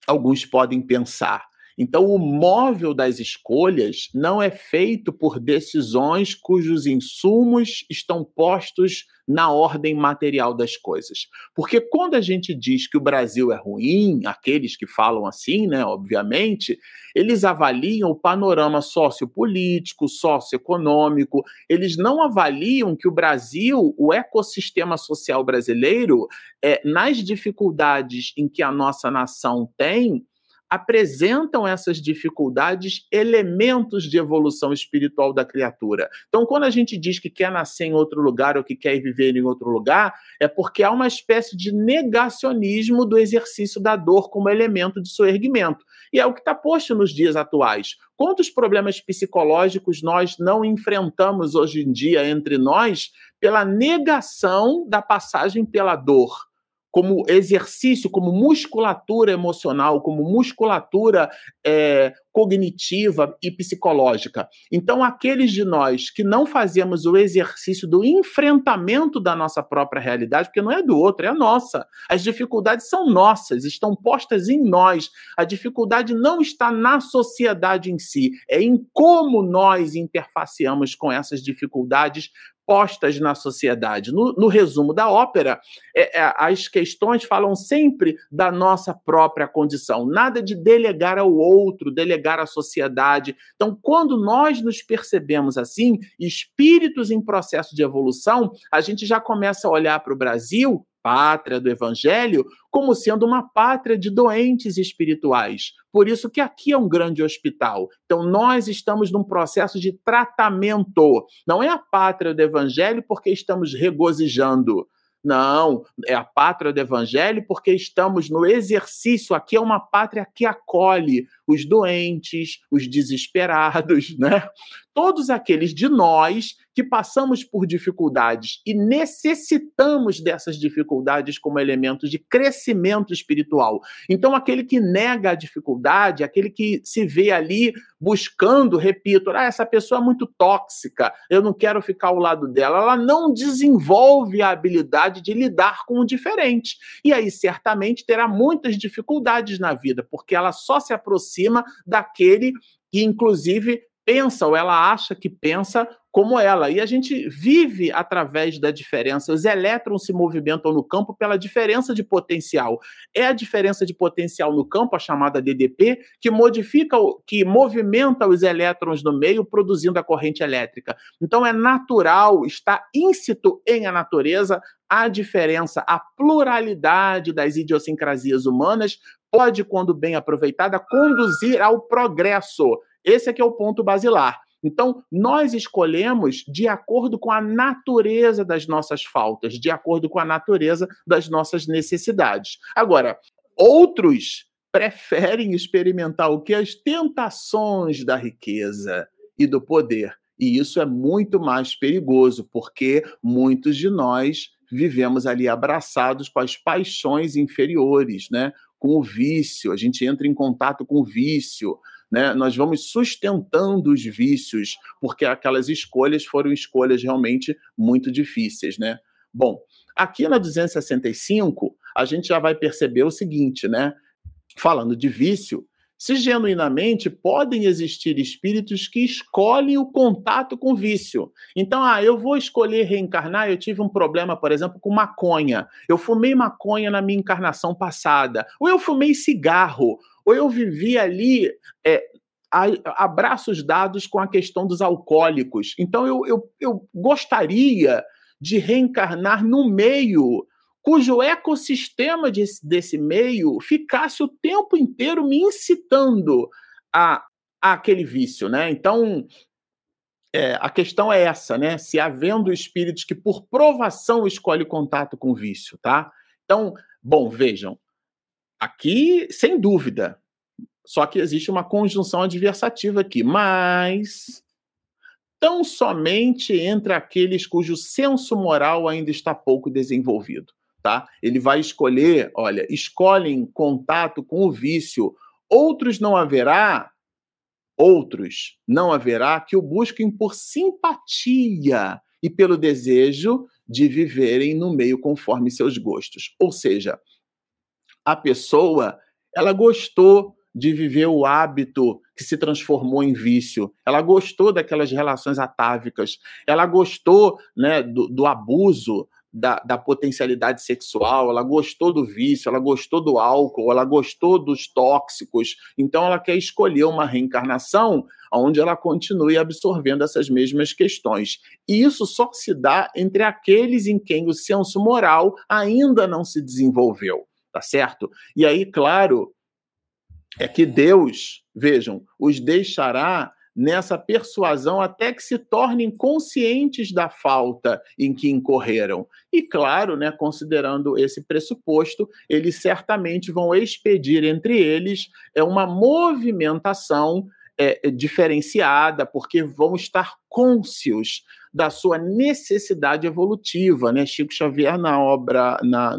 Alguns podem pensar. Então, o móvel das escolhas não é feito por decisões cujos insumos estão postos na ordem material das coisas. Porque quando a gente diz que o Brasil é ruim, aqueles que falam assim, né, obviamente, eles avaliam o panorama sociopolítico, socioeconômico, eles não avaliam que o Brasil, o ecossistema social brasileiro, é, nas dificuldades em que a nossa nação tem, apresentam essas dificuldades elementos de evolução espiritual da criatura. Então, quando a gente diz que quer nascer em outro lugar ou que quer viver em outro lugar, é porque há uma espécie de negacionismo do exercício da dor como elemento de soerguimento. E é o que está posto nos dias atuais. Quantos problemas psicológicos nós não enfrentamos hoje em dia entre nós pela negação da passagem pela dor? Como exercício, como musculatura emocional, como musculatura é, cognitiva e psicológica. Então, aqueles de nós que não fazemos o exercício do enfrentamento da nossa própria realidade, porque não é do outro, é a nossa. As dificuldades são nossas, estão postas em nós. A dificuldade não está na sociedade em si, é em como nós interfaceamos com essas dificuldades postas na sociedade. No, no resumo da ópera, é, é, as questões falam sempre da nossa própria condição, nada de delegar ao outro, delegar à sociedade. Então, quando nós nos percebemos assim, espíritos em processo de evolução, a gente já começa a olhar para o Brasil pátria do evangelho como sendo uma pátria de doentes espirituais. Por isso que aqui é um grande hospital. Então nós estamos num processo de tratamento. Não é a pátria do evangelho porque estamos regozijando. Não, é a pátria do evangelho porque estamos no exercício. Aqui é uma pátria que acolhe os doentes, os desesperados, né? Todos aqueles de nós que passamos por dificuldades e necessitamos dessas dificuldades como elementos de crescimento espiritual. Então, aquele que nega a dificuldade, aquele que se vê ali buscando, repito, ah, essa pessoa é muito tóxica, eu não quero ficar ao lado dela, ela não desenvolve a habilidade de lidar com o diferente. E aí, certamente, terá muitas dificuldades na vida, porque ela só se aproxima daquele que, inclusive, pensa ou ela acha que pensa como ela. E a gente vive através da diferença. Os elétrons se movimentam no campo pela diferença de potencial. É a diferença de potencial no campo, a chamada DDP, que modifica, que movimenta os elétrons no meio, produzindo a corrente elétrica. Então é natural, está íncito em a natureza a diferença, a pluralidade das idiosincrasias humanas pode, quando bem aproveitada, conduzir ao progresso. Esse é que é o ponto basilar. Então, nós escolhemos de acordo com a natureza das nossas faltas, de acordo com a natureza das nossas necessidades. Agora, outros preferem experimentar o que? As tentações da riqueza e do poder. E isso é muito mais perigoso, porque muitos de nós vivemos ali abraçados com as paixões inferiores, né? com o vício, a gente entra em contato com o vício, né? Nós vamos sustentando os vícios, porque aquelas escolhas foram escolhas realmente muito difíceis, né? Bom, aqui na 265, a gente já vai perceber o seguinte, né? Falando de vício, se genuinamente podem existir espíritos que escolhem o contato com vício. Então, ah, eu vou escolher reencarnar. Eu tive um problema, por exemplo, com maconha. Eu fumei maconha na minha encarnação passada. Ou eu fumei cigarro ou eu vivi ali é, abraços dados com a questão dos alcoólicos. Então eu, eu, eu gostaria de reencarnar no meio cujo ecossistema de, desse meio ficasse o tempo inteiro me incitando a, a aquele vício, né? Então, é, a questão é essa, né? Se havendo espíritos que por provação escolhe contato com o vício, tá? Então, bom, vejam, Aqui, sem dúvida. Só que existe uma conjunção adversativa aqui. Mas tão somente entre aqueles cujo senso moral ainda está pouco desenvolvido. Tá? Ele vai escolher, olha, escolhem contato com o vício. Outros não haverá, outros não haverá que o busquem por simpatia e pelo desejo de viverem no meio conforme seus gostos. Ou seja, a pessoa ela gostou de viver o hábito que se transformou em vício. Ela gostou daquelas relações atávicas. Ela gostou né, do, do abuso da, da, potencialidade sexual, ela gostou do vício, ela gostou do álcool, ela gostou dos tóxicos. Então, ela quer escolher uma reencarnação onde ela continue absorvendo essas mesmas questões. E isso só se dá entre aqueles em quem o senso moral ainda não se desenvolveu tá certo? E aí, claro, é que Deus, vejam, os deixará nessa persuasão até que se tornem conscientes da falta em que incorreram. E claro, né, considerando esse pressuposto, eles certamente vão expedir entre eles é uma movimentação é, diferenciada, porque vão estar cônscios da sua necessidade evolutiva, né? Chico Xavier na obra na,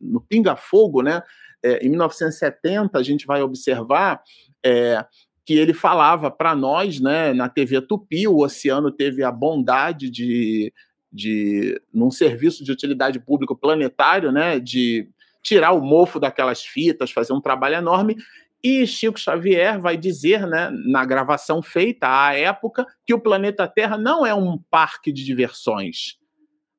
no Pinga Fogo, né? É, em 1970 a gente vai observar é, que ele falava para nós, né? Na TV Tupi, o Oceano teve a bondade de, de num serviço de utilidade pública planetário, né? De tirar o mofo daquelas fitas, fazer um trabalho enorme e Chico Xavier vai dizer, né, na gravação feita à época, que o planeta Terra não é um parque de diversões.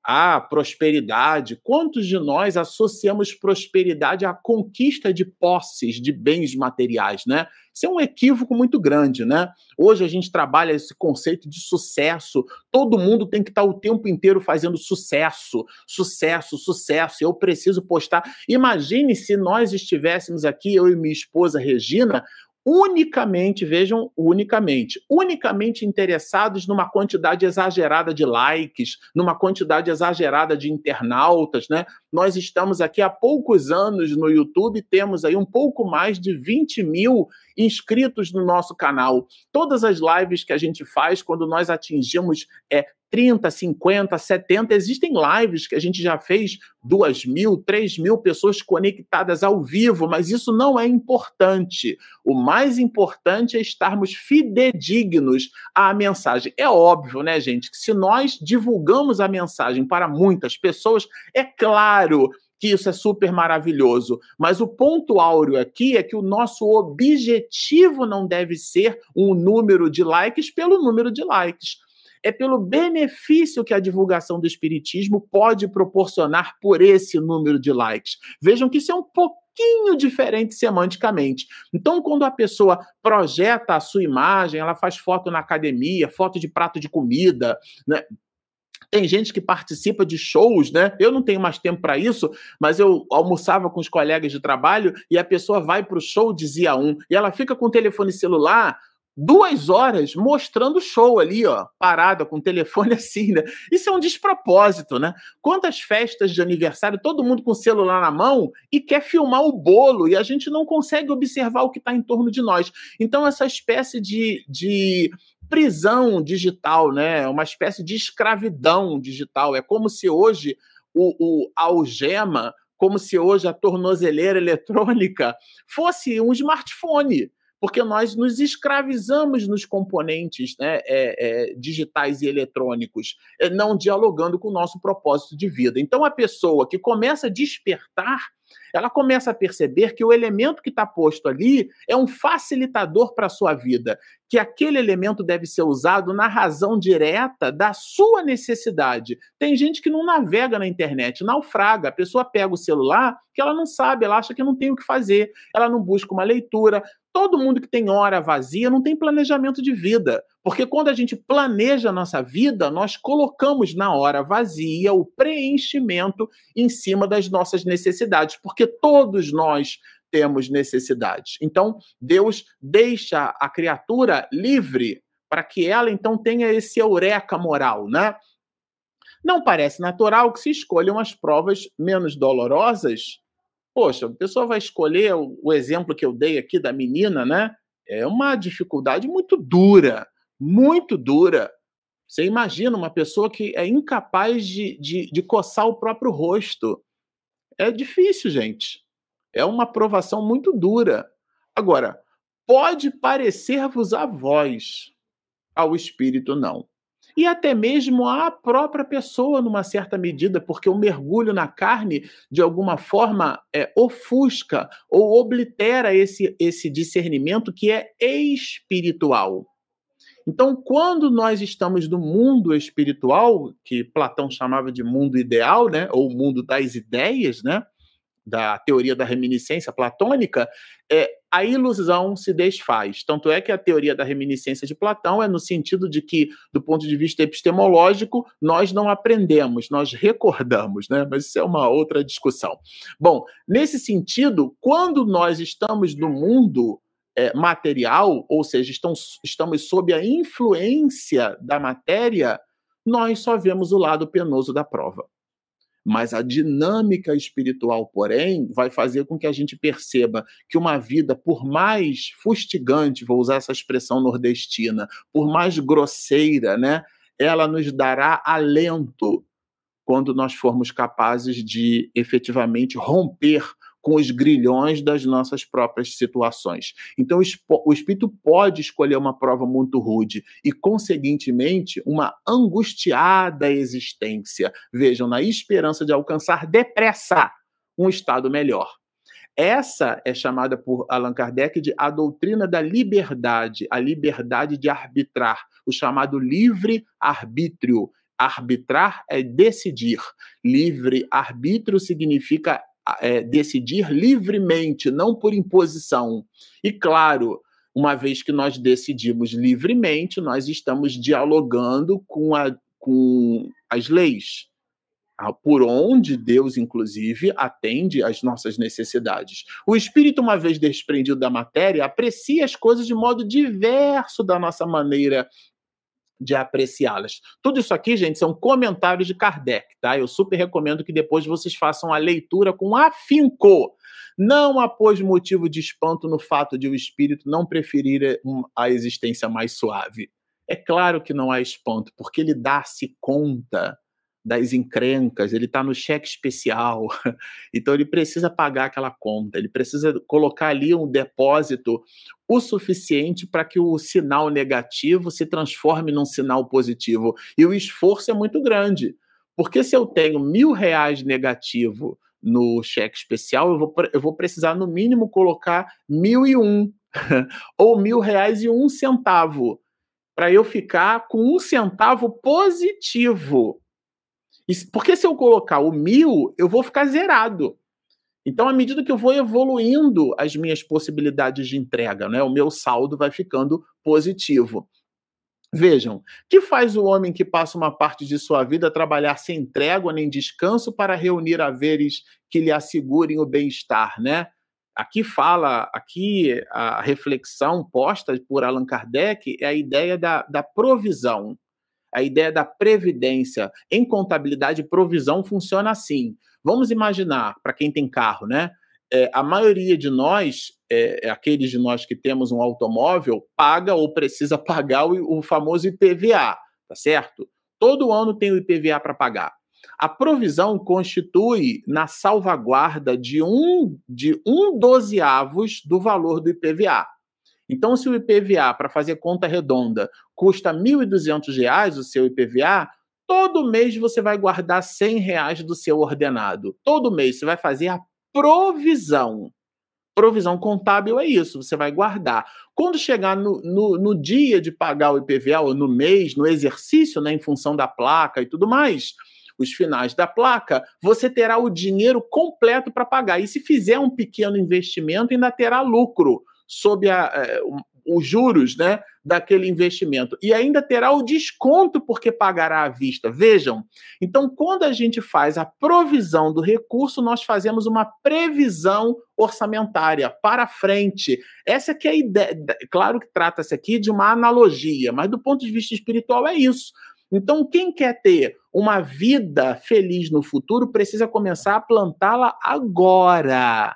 A prosperidade. Quantos de nós associamos prosperidade à conquista de posses, de bens materiais, né? Isso é um equívoco muito grande, né? Hoje a gente trabalha esse conceito de sucesso. Todo mundo tem que estar o tempo inteiro fazendo sucesso, sucesso, sucesso. Eu preciso postar. Imagine se nós estivéssemos aqui, eu e minha esposa Regina, unicamente, vejam, unicamente, unicamente interessados numa quantidade exagerada de likes, numa quantidade exagerada de internautas, né? Nós estamos aqui há poucos anos no YouTube, temos aí um pouco mais de 20 mil inscritos no nosso canal. Todas as lives que a gente faz, quando nós atingimos é, 30, 50, 70. Existem lives que a gente já fez duas mil, três mil pessoas conectadas ao vivo, mas isso não é importante. O mais importante é estarmos fidedignos à mensagem. É óbvio, né, gente, que se nós divulgamos a mensagem para muitas pessoas, é claro que isso é super maravilhoso. Mas o ponto áureo aqui é que o nosso objetivo não deve ser um número de likes pelo número de likes é pelo benefício que a divulgação do Espiritismo pode proporcionar por esse número de likes. Vejam que isso é um pouquinho diferente semanticamente. Então, quando a pessoa projeta a sua imagem, ela faz foto na academia, foto de prato de comida, né? Tem gente que participa de shows, né? Eu não tenho mais tempo para isso, mas eu almoçava com os colegas de trabalho e a pessoa vai para o show, dizia um, e ela fica com o telefone celular duas horas mostrando show ali, ó, parada com o telefone assim, né? Isso é um despropósito, né? Quantas festas de aniversário, todo mundo com o celular na mão e quer filmar o bolo e a gente não consegue observar o que está em torno de nós. Então, essa espécie de, de prisão digital, né? Uma espécie de escravidão digital. É como se hoje o, o algema, como se hoje a tornozeleira eletrônica fosse um smartphone porque nós nos escravizamos nos componentes né, é, é, digitais e eletrônicos, é, não dialogando com o nosso propósito de vida. Então, a pessoa que começa a despertar, ela começa a perceber que o elemento que está posto ali é um facilitador para a sua vida, que aquele elemento deve ser usado na razão direta da sua necessidade. Tem gente que não navega na internet, naufraga. A pessoa pega o celular que ela não sabe, ela acha que não tem o que fazer, ela não busca uma leitura, Todo mundo que tem hora vazia não tem planejamento de vida. Porque quando a gente planeja a nossa vida, nós colocamos na hora vazia o preenchimento em cima das nossas necessidades. Porque todos nós temos necessidades. Então, Deus deixa a criatura livre para que ela então tenha esse eureka moral, né? Não parece natural que se escolham as provas menos dolorosas Poxa, a pessoa vai escolher o, exemplo que eu dei aqui da menina, né? É uma dificuldade muito dura, muito dura. Você imagina uma pessoa que é incapaz de, de, de coçar o próprio rosto. É difícil, gente. É uma provação muito dura. Agora, pode parecer-vos a voz, ao espírito não e até mesmo à própria pessoa, numa certa medida, porque o mergulho na carne, de alguma forma, é, ofusca ou oblitera esse, esse discernimento que é espiritual. Então, quando nós estamos no mundo espiritual, que Platão chamava de mundo ideal, né, ou mundo das ideias, né, da teoria da reminiscência platônica, é, a ilusão se desfaz. Tanto é que a teoria da reminiscência de Platão é no sentido de que, do ponto de vista epistemológico, nós não aprendemos, nós recordamos, né? Mas isso é uma outra discussão. Bom, nesse sentido, quando nós estamos no mundo é, material, ou seja, estamos, estamos sob a influência da matéria, nós só vemos o lado penoso da prova. Mas a dinâmica espiritual, porém, vai fazer com que a gente perceba que uma vida, por mais fustigante, vou usar essa expressão nordestina, por mais grosseira, né, ela nos dará alento quando nós formos capazes de efetivamente romper com os grilhões das nossas próprias situações. Então, o espírito pode escolher uma prova muito rude e, conseguintemente, uma angustiada existência. Vejam, na esperança de alcançar depressa um estado melhor. Essa é chamada por Allan Kardec de a doutrina da liberdade, a liberdade de arbitrar, o chamado livre-arbítrio. Arbitrar é decidir. Livre-arbítrio significa é, decidir livremente, não por imposição. E claro, uma vez que nós decidimos livremente, nós estamos dialogando com, a, com as leis, por onde Deus, inclusive, atende às nossas necessidades. O espírito, uma vez desprendido da matéria, aprecia as coisas de modo diverso da nossa maneira de apreciá-las. Tudo isso aqui, gente, são comentários de Kardec, tá? Eu super recomendo que depois vocês façam a leitura com afinco. Não após motivo de espanto no fato de o espírito não preferir a existência mais suave. É claro que não há espanto, porque ele dá-se conta das encrencas, ele está no cheque especial, então ele precisa pagar aquela conta, ele precisa colocar ali um depósito o suficiente para que o sinal negativo se transforme num sinal positivo. E o esforço é muito grande, porque se eu tenho mil reais negativo no cheque especial, eu vou, eu vou precisar no mínimo colocar mil e um, ou mil reais e um centavo, para eu ficar com um centavo positivo. Porque se eu colocar o mil, eu vou ficar zerado. Então, à medida que eu vou evoluindo as minhas possibilidades de entrega, né, o meu saldo vai ficando positivo. Vejam, que faz o homem que passa uma parte de sua vida trabalhar sem trégua nem descanso para reunir haveres que lhe assegurem o bem-estar, né? Aqui fala, aqui a reflexão posta por Allan Kardec é a ideia da, da provisão a ideia da previdência. Em contabilidade, provisão funciona assim. Vamos imaginar, para quem tem carro, né? É, a maioria de nós, é, é, aqueles de nós que temos um automóvel, paga ou precisa pagar o, o famoso IPVA, tá certo? Todo ano tem o IPVA para pagar. A provisão constitui na salvaguarda de um, de um dozeavos do valor do IPVA. Então, se o IPVA, para fazer conta redonda, custa R$ 1.200, o seu IPVA, todo mês você vai guardar 100 reais do seu ordenado. Todo mês você vai fazer a provisão. Provisão contábil é isso, você vai guardar. Quando chegar no, no, no dia de pagar o IPVA, ou no mês, no exercício, né, em função da placa e tudo mais, os finais da placa, você terá o dinheiro completo para pagar. E se fizer um pequeno investimento, ainda terá lucro sob a, é, os juros né, daquele investimento. E ainda terá o desconto porque pagará à vista. Vejam, então, quando a gente faz a provisão do recurso, nós fazemos uma previsão orçamentária para frente. Essa que é a ideia. Claro que trata-se aqui de uma analogia, mas do ponto de vista espiritual é isso. Então, quem quer ter uma vida feliz no futuro precisa começar a plantá-la agora.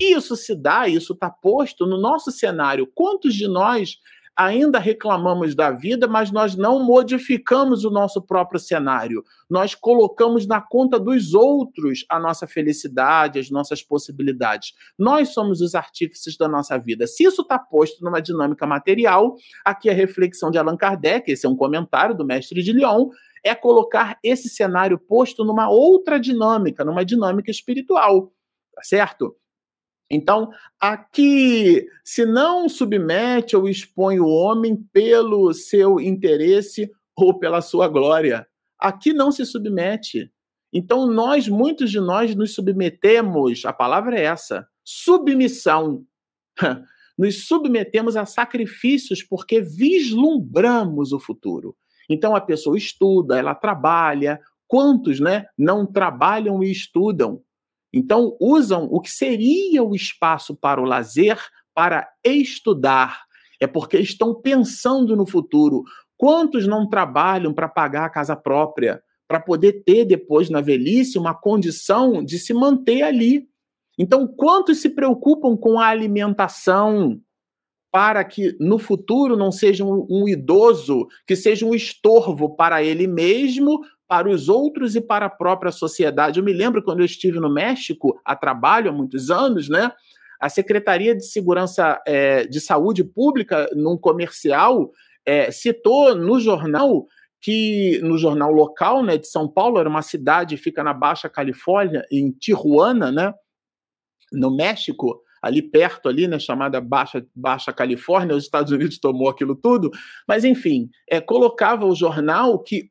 Isso se dá, isso está posto no nosso cenário. Quantos de nós ainda reclamamos da vida, mas nós não modificamos o nosso próprio cenário? Nós colocamos na conta dos outros a nossa felicidade, as nossas possibilidades. Nós somos os artífices da nossa vida. Se isso está posto numa dinâmica material, aqui a reflexão de Allan Kardec, esse é um comentário do mestre de Lyon, é colocar esse cenário posto numa outra dinâmica, numa dinâmica espiritual, tá certo? Então, aqui se não submete ou expõe o homem pelo seu interesse ou pela sua glória. Aqui não se submete. Então, nós, muitos de nós, nos submetemos, a palavra é essa, submissão. Nos submetemos a sacrifícios porque vislumbramos o futuro. Então, a pessoa estuda, ela trabalha. Quantos né, não trabalham e estudam? Então, usam o que seria o espaço para o lazer para estudar. É porque estão pensando no futuro. Quantos não trabalham para pagar a casa própria, para poder ter depois na velhice uma condição de se manter ali. Então, quantos se preocupam com a alimentação para que no futuro não seja um, um idoso que seja um estorvo para ele mesmo, para os outros e para a própria sociedade. Eu me lembro quando eu estive no México a trabalho há muitos anos, né? A Secretaria de Segurança é, de Saúde Pública, num comercial, é, citou no jornal que no jornal local, né, de São Paulo, era uma cidade fica na Baixa Califórnia, em Tijuana, né, no México, ali perto ali, né, chamada Baixa Baixa Califórnia, os Estados Unidos tomou aquilo tudo, mas enfim, é, colocava o jornal que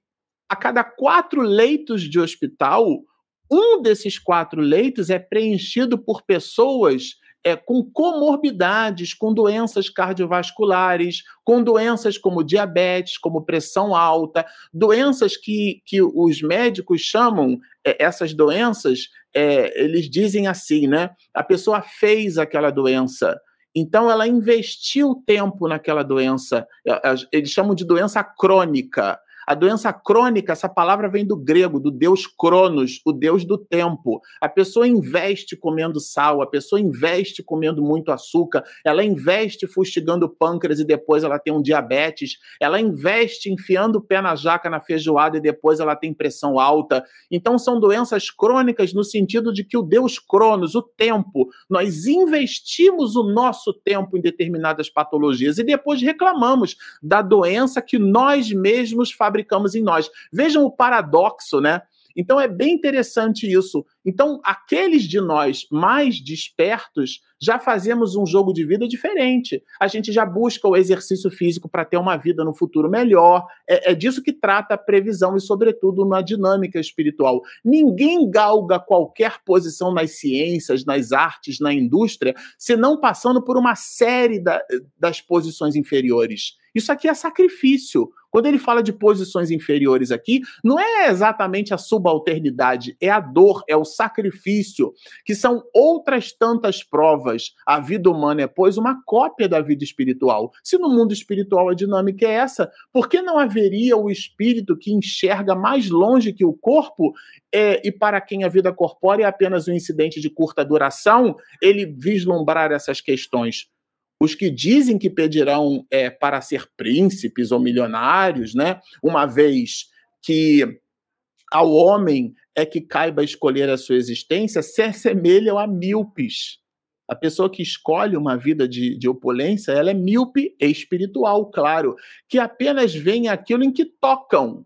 a cada quatro leitos de hospital, um desses quatro leitos é preenchido por pessoas é, com comorbidades, com doenças cardiovasculares, com doenças como diabetes, como pressão alta, doenças que, que os médicos chamam é, essas doenças, é, eles dizem assim, né? A pessoa fez aquela doença. Então, ela investiu tempo naquela doença. É, eles chamam de doença crônica. A doença crônica, essa palavra vem do grego, do deus Cronos, o deus do tempo. A pessoa investe comendo sal, a pessoa investe comendo muito açúcar, ela investe fustigando o pâncreas e depois ela tem um diabetes, ela investe enfiando o pé na jaca na feijoada e depois ela tem pressão alta. Então são doenças crônicas no sentido de que o deus Cronos, o tempo, nós investimos o nosso tempo em determinadas patologias e depois reclamamos da doença que nós mesmos fabricamos fabricamos em nós. Vejam o paradoxo, né? Então é bem interessante isso. Então, aqueles de nós mais despertos já fazemos um jogo de vida diferente. A gente já busca o exercício físico para ter uma vida no futuro melhor. É, é, disso que trata a previsão e, sobretudo, na dinâmica espiritual. Ninguém galga qualquer posição nas ciências, nas artes, na indústria, senão passando por uma série da, das posições inferiores. Isso aqui é sacrifício. Quando ele fala de posições inferiores aqui, não é exatamente a subalternidade, é a dor, é o sacrifício, que são outras tantas provas. A vida humana é, pois, uma cópia da vida espiritual. Se no mundo espiritual a dinâmica é essa, por que não haveria o espírito que enxerga mais longe que o corpo é, e para quem a vida corpórea é apenas um incidente de curta duração, ele vislumbrar essas questões? os que dizem que pedirão é, para ser príncipes ou milionários, né? Uma vez que ao homem é que caiba escolher a sua existência, se assemelham a míopes. A pessoa que escolhe uma vida de, de opulência, ela é míope espiritual, claro, que apenas vem aquilo em que tocam.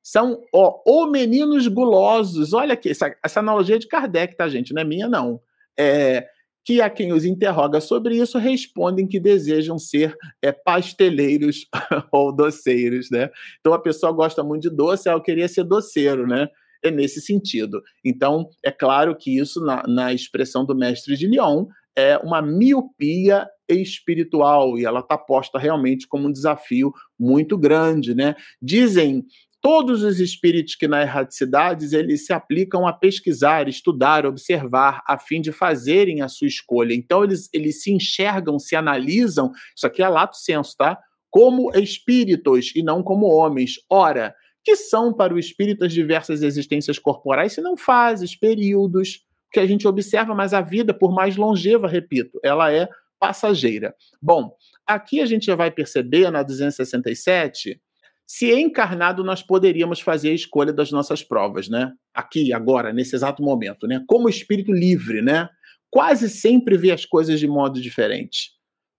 São ó, ou meninos gulosos. Olha aqui, essa, essa analogia é de Kardec, tá, gente? Não é minha, não. É, que a quem os interroga sobre isso respondem que desejam ser é, pasteleiros ou doceiros, né? Então a pessoa gosta muito de doce, ela queria ser doceiro, né? É nesse sentido. Então, é claro que isso, na, na expressão do mestre de Lyon, é uma miopia espiritual e ela está posta realmente como um desafio muito grande, né? Dizem Todos os espíritos que na erraticidades eles se aplicam a pesquisar, estudar, observar, a fim de fazerem a sua escolha. Então eles, eles se enxergam, se analisam, isso aqui é lato senso, tá? Como espíritos e não como homens. Ora, que são para o espírito as diversas existências corporais, se não fases, períodos, que a gente observa, mas a vida, por mais longeva, repito, ela é passageira. Bom, aqui a gente já vai perceber na 267 se encarnado, nós poderíamos fazer a escolha das nossas provas, né? Aqui, agora, nesse exato momento, né? Como espírito livre, né? Quase sempre vê as coisas de modo diferente.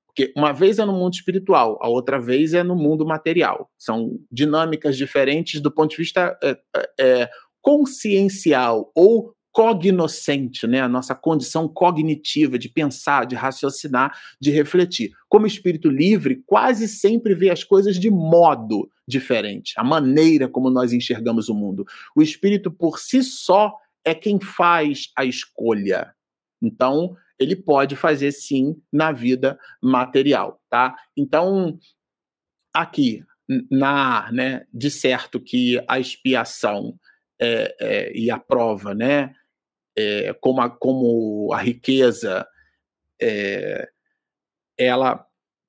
Porque uma vez é no mundo espiritual, a outra vez é no mundo material. São dinâmicas diferentes do ponto de vista é, é, consciencial ou cognoscente, né? a nossa condição cognitiva de pensar, de raciocinar, de refletir. Como espírito livre, quase sempre vê as coisas de modo diferente, a maneira como nós enxergamos o mundo. O espírito por si só é quem faz a escolha. Então, ele pode fazer sim na vida material, tá? Então, aqui na, né, de certo que a expiação é, é, e a prova, né, é, como, a, como a riqueza é, ela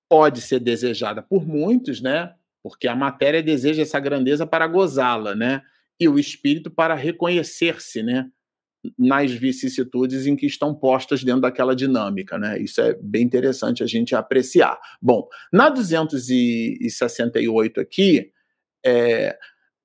pode ser desejada por muitos, né? Porque a matéria deseja essa grandeza para gozá-la, né? e o espírito para reconhecer-se, né? nas vicissitudes em que estão postas dentro daquela dinâmica, né? Isso é bem interessante a gente apreciar. Bom, na 268 aqui, é,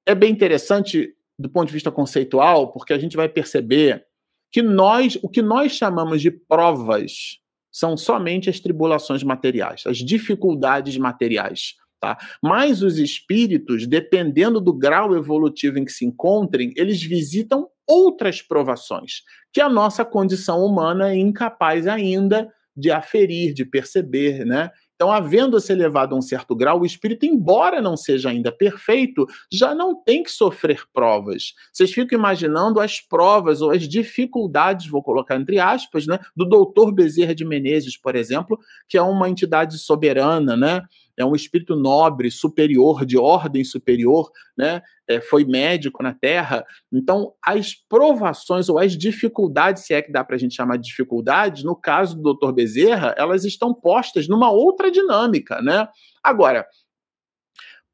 é bem interessante do ponto de vista conceitual, porque a gente vai perceber que nós, o que nós chamamos de provas, são somente as tribulações materiais, as dificuldades materiais. Tá? Mas os espíritos, dependendo do grau evolutivo em que se encontrem, eles visitam outras provações que a nossa condição humana é incapaz ainda de aferir, de perceber, né? Então, havendo-se elevado a um certo grau, o espírito, embora não seja ainda perfeito, já não tem que sofrer provas. Vocês ficam imaginando as provas ou as dificuldades, vou colocar entre aspas, né, do doutor Bezerra de Menezes, por exemplo, que é uma entidade soberana, né? É um espírito nobre, superior, de ordem superior, né? É, foi médico na Terra. Então, as provações ou as dificuldades, se é que dá para a gente chamar de dificuldades, no caso do Dr. Bezerra, elas estão postas numa outra dinâmica, né? Agora,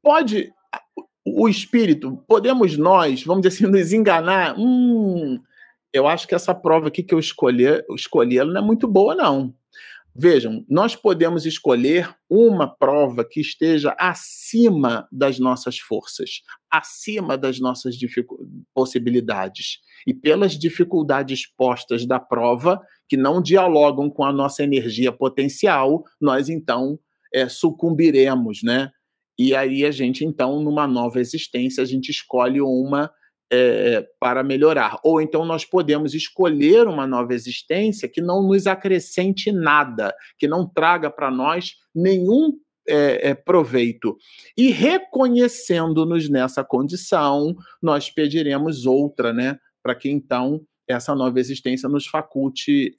pode o espírito, podemos nós, vamos dizer assim, nos enganar? Hum, eu acho que essa prova aqui que eu escolhi, eu escolhi ela não é muito boa, não. Vejam, nós podemos escolher uma prova que esteja acima das nossas forças, acima das nossas possibilidades. E pelas dificuldades postas da prova, que não dialogam com a nossa energia potencial, nós então é, sucumbiremos, né? E aí a gente, então, numa nova existência, a gente escolhe uma é, para melhorar. Ou então nós podemos escolher uma nova existência que não nos acrescente nada, que não traga para nós nenhum é, é, proveito. E reconhecendo-nos nessa condição, nós pediremos outra, né? Para que então essa nova existência nos faculte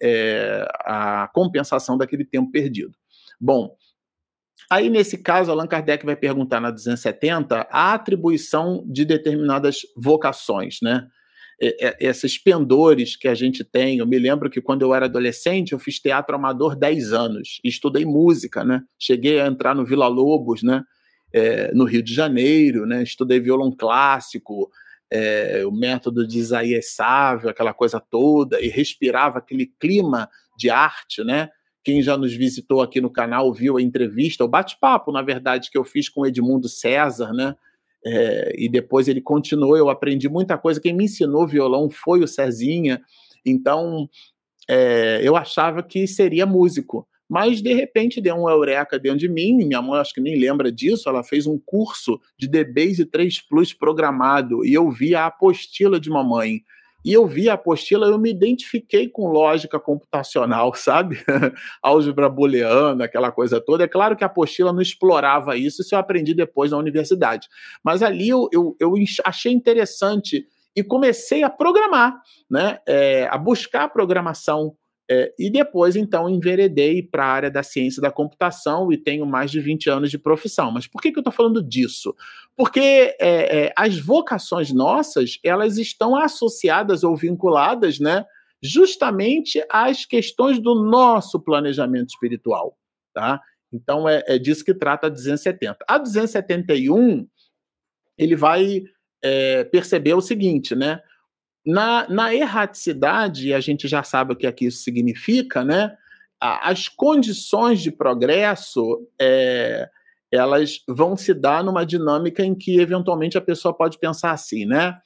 a compensação daquele tempo perdido. Bom, Aí, nesse caso, Allan Kardec vai perguntar na 270 a atribuição de determinadas vocações, né? esses pendores que a gente tem. Eu me lembro que quando eu era adolescente, eu fiz teatro amador 10 anos, estudei música, né? Cheguei a entrar no Vila Lobos, né? É, no Rio de Janeiro, né? Estudei violão clássico, é, o método de Isaías Sávio, aquela coisa toda, e respirava aquele clima de arte, né? Quem já nos visitou aqui no canal viu a entrevista, o bate-papo, na verdade, que eu fiz com Edmundo César, né? É, e depois ele continuou, eu aprendi muita coisa. Quem me ensinou violão foi o Cezinha, então é, eu achava que seria músico. Mas de repente deu um eureka dentro de mim, minha mãe acho que nem lembra disso, ela fez um curso de D-Base 3 Plus programado e eu vi a apostila de mamãe e eu vi a apostila, eu me identifiquei com lógica computacional, sabe? Álgebra booleana, aquela coisa toda. É claro que a apostila não explorava isso, isso eu aprendi depois na universidade. Mas ali eu, eu, eu achei interessante e comecei a programar, né? É, a buscar a programação é, e depois, então, enveredei para a área da ciência da computação e tenho mais de 20 anos de profissão. Mas por que, que eu estou falando disso? Porque é, é, as vocações nossas, elas estão associadas ou vinculadas, né, justamente às questões do nosso planejamento espiritual, tá? Então, é, é disso que trata a 270. A 271, ele vai é, perceber o seguinte, né? Na, na erraticidade, a gente já sabe o que, é que isso significa, né? As condições de progresso é, elas vão se dar numa dinâmica em que eventualmente a pessoa pode pensar assim, né?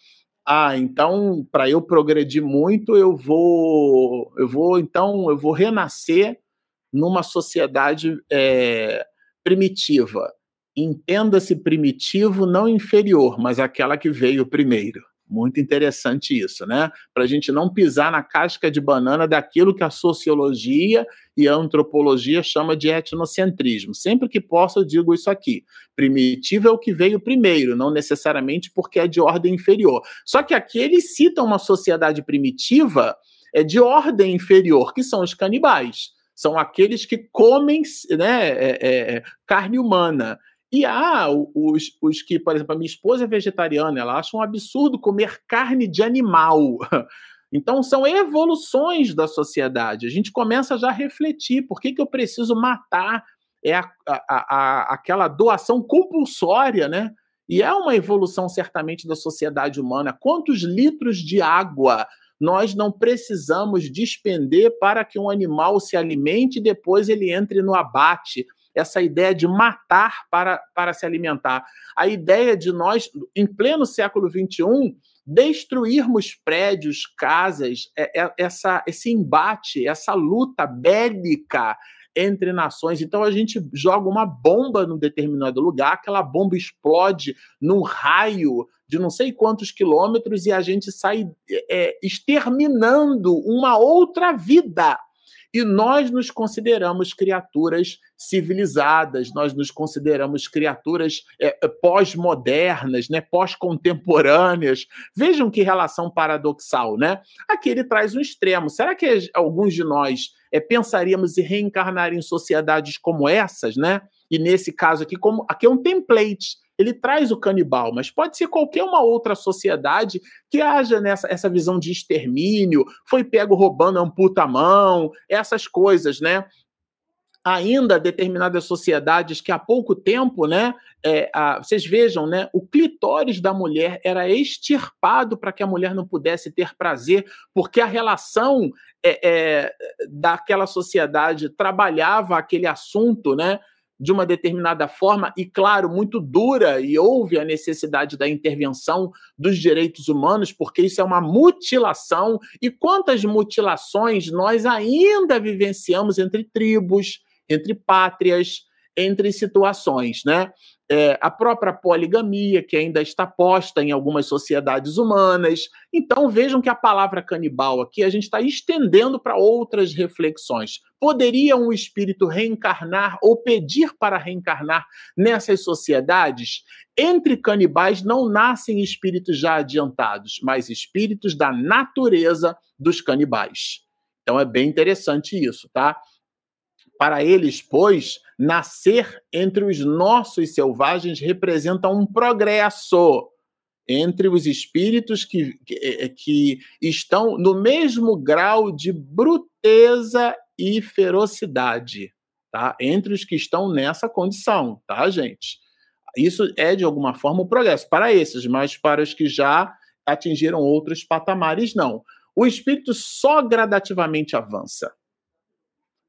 Ah, então para eu progredir muito eu vou, eu vou então eu vou renascer numa sociedade é, primitiva. Entenda-se primitivo não inferior, mas aquela que veio primeiro. Muito interessante isso, né? Para a gente não pisar na casca de banana daquilo que a sociologia e a antropologia chama de etnocentrismo. Sempre que posso, eu digo isso aqui. Primitivo é o que veio primeiro, não necessariamente porque é de ordem inferior. Só que aqui eles citam uma sociedade primitiva é de ordem inferior, que são os canibais. São aqueles que comem né, é, é, carne humana. E há os, os que, por exemplo, a minha esposa é vegetariana, ela acha um absurdo comer carne de animal. Então, são evoluções da sociedade. A gente começa já a refletir: por que, que eu preciso matar? É a, a, a, aquela doação compulsória, né? E é uma evolução certamente da sociedade humana. Quantos litros de água nós não precisamos despender para que um animal se alimente e depois ele entre no abate? Essa ideia de matar para, para se alimentar. A ideia de nós, em pleno século XXI, destruirmos prédios, casas, é, é, essa, esse embate, essa luta bélica entre nações. Então a gente joga uma bomba num determinado lugar, aquela bomba explode num raio de não sei quantos quilômetros e a gente sai é, exterminando uma outra vida. E nós nos consideramos criaturas civilizadas, nós nos consideramos criaturas é, é, pós-modernas, né, pós-contemporâneas. Vejam que relação paradoxal, né? Aqui ele traz um extremo. Será que alguns de nós é, pensaríamos em reencarnar em sociedades como essas, né? E nesse caso aqui, como aqui é um template ele traz o canibal, mas pode ser qualquer uma outra sociedade que haja nessa essa visão de extermínio, foi pego roubando a mão, essas coisas, né? ainda determinadas sociedades que há pouco tempo, né, é, a, vocês vejam, né, o clitóris da mulher era extirpado para que a mulher não pudesse ter prazer, porque a relação é, é, daquela sociedade trabalhava aquele assunto, né, de uma determinada forma e, claro, muito dura, e houve a necessidade da intervenção dos direitos humanos, porque isso é uma mutilação. E quantas mutilações nós ainda vivenciamos entre tribos, entre pátrias, entre situações, né? É, a própria poligamia, que ainda está posta em algumas sociedades humanas. Então, vejam que a palavra canibal aqui a gente está estendendo para outras reflexões. Poderia um espírito reencarnar ou pedir para reencarnar nessas sociedades? Entre canibais não nascem espíritos já adiantados, mas espíritos da natureza dos canibais. Então, é bem interessante isso, tá? Para eles, pois, nascer entre os nossos selvagens representa um progresso entre os espíritos que, que, eh, que, estão no mesmo grau de bruteza e ferocidade, tá? Entre os que estão nessa condição, tá, gente? Isso é de alguma forma um progresso para esses, mas para os que já atingiram outros patamares, não. O espírito só gradativamente avança.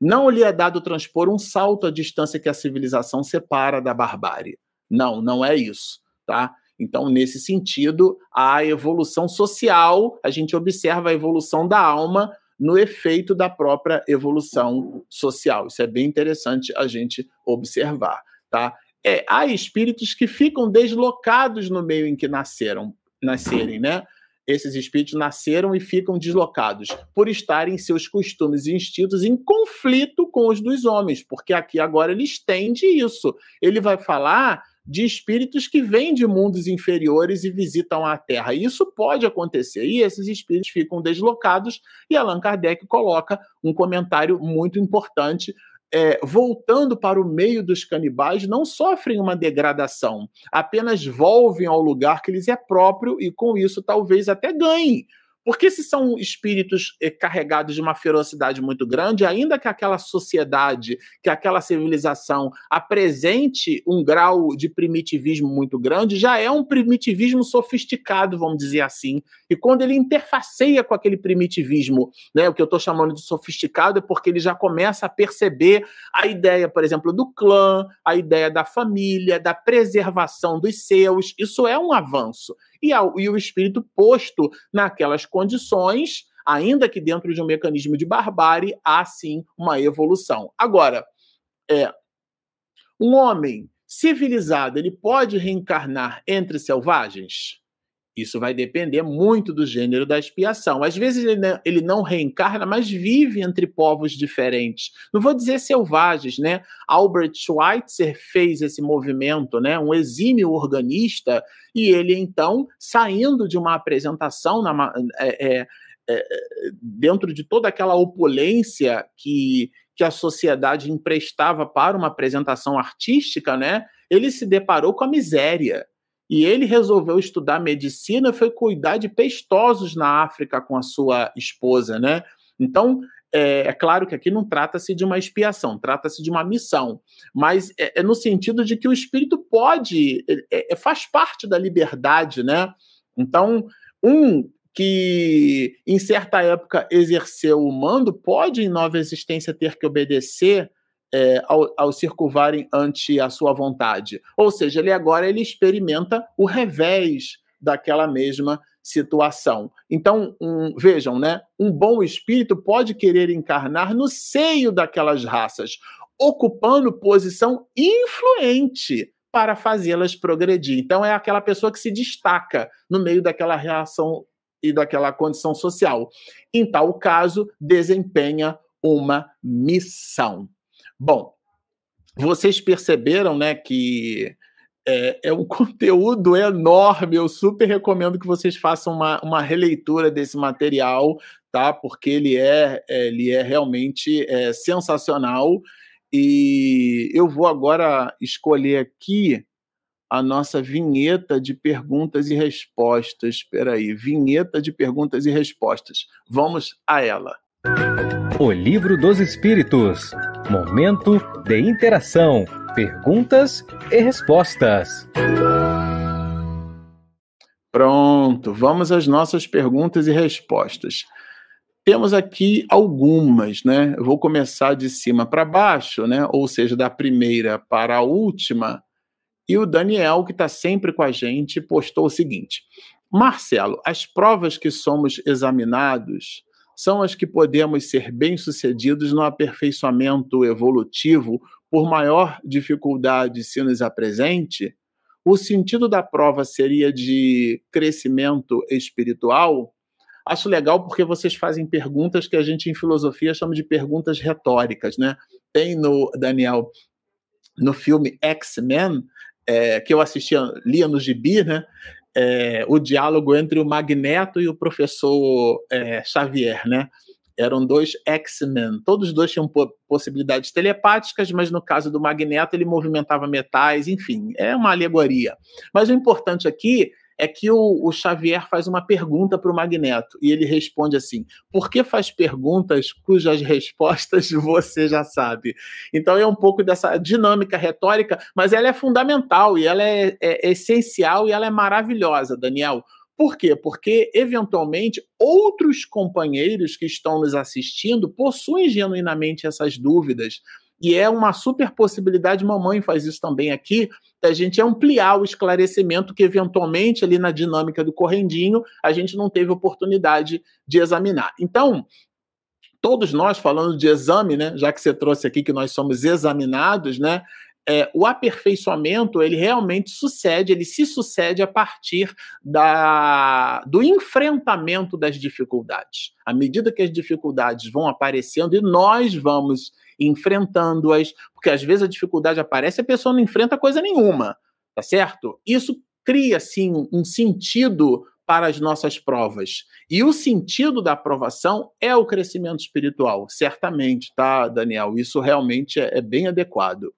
Não lhe é dado transpor um salto à distância que a civilização separa da barbárie. Não, não é isso, tá? Então, nesse sentido, a evolução social, a gente observa a evolução da alma no efeito da própria evolução social. Isso é bem interessante a gente observar, tá? É, há espíritos que ficam deslocados no meio em que nasceram, nascerem, né? Esses espíritos nasceram e ficam deslocados por estarem seus costumes e instintos em conflito com os dos homens, porque aqui agora ele estende isso. Ele vai falar de espíritos que vêm de mundos inferiores e visitam a Terra. Isso pode acontecer, e esses espíritos ficam deslocados, e Allan Kardec coloca um comentário muito importante é, voltando para o meio dos canibais, não sofrem uma degradação, apenas volvem ao lugar que lhes é próprio e com isso talvez até ganhem porque se são espíritos eh, carregados de uma ferocidade muito grande, ainda que aquela sociedade, que aquela civilização apresente um grau de primitivismo muito grande, já é um primitivismo sofisticado, vamos dizer assim. E quando ele interfaceia com aquele primitivismo, né, o que eu estou chamando de sofisticado é porque ele já começa a perceber a ideia, por exemplo, do clã, a ideia da família, da preservação dos seus. Isso é um avanço e, e o espírito posto naquelas condições, ainda que dentro de um mecanismo de barbárie, há sim uma evolução. Agora, é, um homem civilizado, ele pode reencarnar entre selvagens? Isso vai depender muito do gênero da expiação. Às vezes ele não, reencarna, mas vive entre povos diferentes. Não vou dizer selvagens, né? Albert Schweitzer fez esse movimento, né? Um exímio organista, e ele então, saindo de uma apresentação na, é, é, é, dentro de toda aquela opulência que, que a sociedade emprestava para uma apresentação artística, né? Ele se deparou com a miséria e ele resolveu estudar medicina, foi cuidar de pestosos na África com a sua esposa, né? Então, é, é, claro que aqui não trata-se de uma expiação, trata-se de uma missão, mas é, é, no sentido de que o espírito pode, é, é, faz parte da liberdade, né? Então, um que em certa época exerceu o mando pode, em nova existência, ter que obedecer é, ao, ao ante a sua vontade. Ou seja, ele agora ele experimenta o revés daquela mesma situação. Então, um, vejam, né? Um bom espírito pode querer encarnar no seio daquelas raças, ocupando posição influente para fazê-las progredir. Então, é aquela pessoa que se destaca no meio daquela reação e daquela condição social. Em tal caso, desempenha uma missão. Bom, vocês perceberam, né, que é, é, um conteúdo enorme. Eu super recomendo que vocês façam uma, uma releitura desse material, tá? Porque ele é, ele é realmente é, sensacional. E eu vou agora escolher aqui a nossa vinheta de perguntas e respostas. Espera aí, vinheta de perguntas e respostas. Vamos a ela. O Livro dos Espíritos. Momento de interação, perguntas e respostas. Pronto, vamos às nossas perguntas e respostas. Temos aqui algumas, né? Eu vou começar de cima para baixo, né? Ou seja, da primeira para a última. E o Daniel, que está sempre com a gente, postou o seguinte: Marcelo, as provas que somos examinados são as que podemos ser bem-sucedidos no aperfeiçoamento evolutivo, por maior dificuldade se nos apresente, o sentido da prova seria de crescimento espiritual? Acho legal porque vocês fazem perguntas que a gente em filosofia chama de perguntas retóricas, né? Tem no Daniel no filme X-Men, é, que eu assistia, lia no gibi, né? É, o diálogo entre o Magneto e o professor é, Xavier, né? Eram dois X-Men. Todos dois tinham possibilidades telepáticas, mas no caso do Magneto ele movimentava metais, enfim, é uma alegoria. Mas o importante aqui é que o, o Xavier faz uma pergunta para o Magneto e ele responde assim: por que faz perguntas cujas respostas você já sabe? Então é um pouco dessa dinâmica retórica, mas ela é fundamental e ela é, é, é essencial e ela é maravilhosa, Daniel. Por quê? Porque, eventualmente, outros companheiros que estão nos assistindo possuem genuinamente essas dúvidas. E é uma super possibilidade, mamãe faz isso também aqui, da gente ampliar o esclarecimento que, eventualmente, ali na dinâmica do correndinho, a gente não teve oportunidade de examinar. Então, todos nós, falando de exame, né, já que você trouxe aqui que nós somos examinados, né, é, o aperfeiçoamento ele realmente sucede, ele se sucede a partir da, do enfrentamento das dificuldades. À medida que as dificuldades vão aparecendo e nós vamos enfrentando-as, porque às vezes a dificuldade aparece e a pessoa não enfrenta coisa nenhuma, tá certo? Isso cria, sim, um sentido para as nossas provas. E o sentido da aprovação é o crescimento espiritual, certamente, tá, Daniel? Isso realmente é, é bem adequado.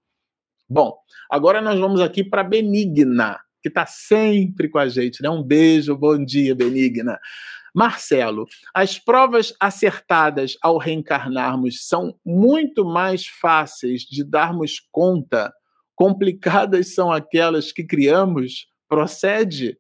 Bom, agora nós vamos aqui para Benigna, que está sempre com a gente, né? Um beijo, bom dia, Benigna. Marcelo, as provas acertadas ao reencarnarmos são muito mais fáceis de darmos conta, complicadas são aquelas que criamos? Procede?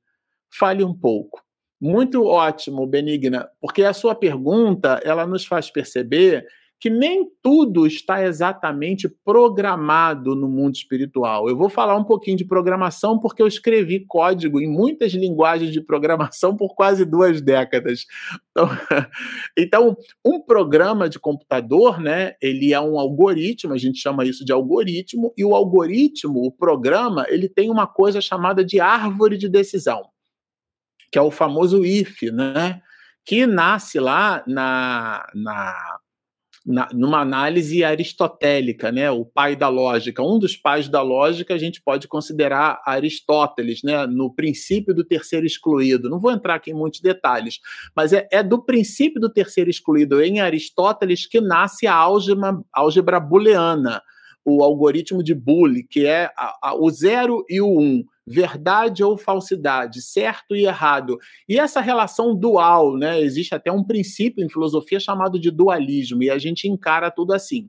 Fale um pouco. Muito ótimo, Benigna, porque a sua pergunta ela nos faz perceber que nem tudo está exatamente programado no mundo espiritual. Eu vou falar um pouquinho de programação porque eu escrevi código em muitas linguagens de programação por quase duas décadas. Então, então, um programa de computador, né, ele é um algoritmo, a gente chama isso de algoritmo, e o algoritmo, o programa, ele tem uma coisa chamada de árvore de decisão, que é o famoso if, né? Que nasce lá na, na na, numa análise aristotélica, né, o pai da lógica. Um dos pais da lógica a gente pode considerar Aristóteles, né, no princípio do terceiro excluído. Não vou entrar aqui em muitos detalhes, mas é, é do princípio do terceiro excluído em Aristóteles que nasce a álgebra, álgebra booleana, o algoritmo de Boole, que é a, a, o zero e o um verdade ou falsidade, certo e errado. E essa relação dual, né? Existe até um princípio em filosofia chamado de dualismo, e a gente encara tudo assim.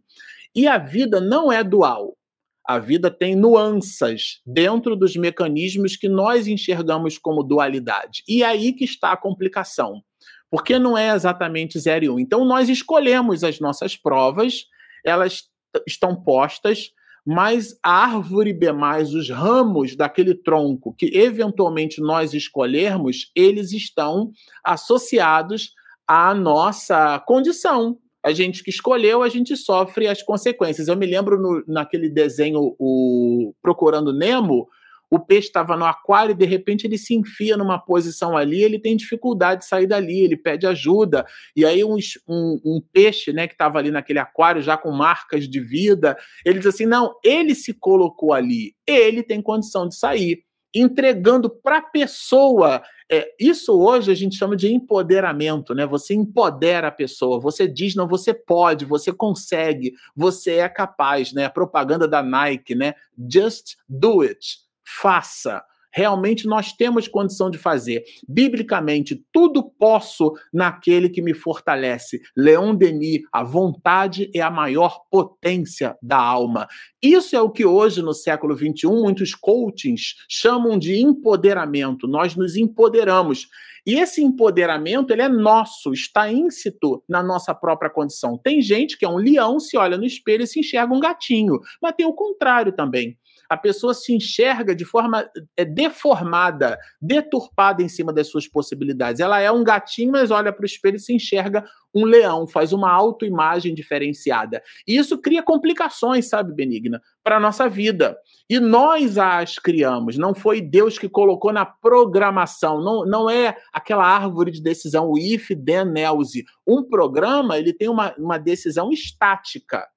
E a vida não é dual. A vida tem nuances dentro dos mecanismos que nós enxergamos como dualidade. E é aí que está a complicação. Porque não é exatamente 0 e 1. Um. Então, nós escolhemos as nossas provas, elas estão postas, mas a árvore B, os ramos daquele tronco que eventualmente nós escolhermos, eles estão associados à nossa condição, a gente que escolheu, a gente sofre as consequências. Eu me lembro no, naquele desenho, o Procurando Nemo, o peixe estava no aquário e de repente ele se enfia numa posição ali, ele tem dificuldade de sair dali, ele pede ajuda. E aí um, um, um peixe né, que estava ali naquele aquário, já com marcas de vida, ele diz assim: não, ele se colocou ali, ele tem condição de sair entregando para a pessoa. É, isso hoje a gente chama de empoderamento, né? Você empodera a pessoa, você diz, não, você pode, você consegue, você é capaz, né? A propaganda da Nike, né? Just do it, faça realmente nós temos condição de fazer. Biblicamente, tudo posso naquele que me fortalece. Leon Denis, a vontade é a maior potência da alma. Isso é o que hoje, no século XXI, muitos coachings chamam de empoderamento. Nós nos empoderamos. E esse empoderamento, ele é nosso, está íncito na nossa própria condição. Tem gente que é um leão, se olha no espelho e se enxerga um gatinho, mas tem o contrário também a pessoa se enxerga de forma é, deformada, deturpada em cima das suas possibilidades. Ela é um gatinho, mas olha para o espelho e se enxerga um leão, faz uma autoimagem diferenciada. E isso cria complicações, sabe, Benigna, para a nossa vida. E nós as criamos, não foi Deus que colocou na programação, não, não é aquela árvore de decisão, o if, then, else. Um programa, ele tem uma, uma decisão estática.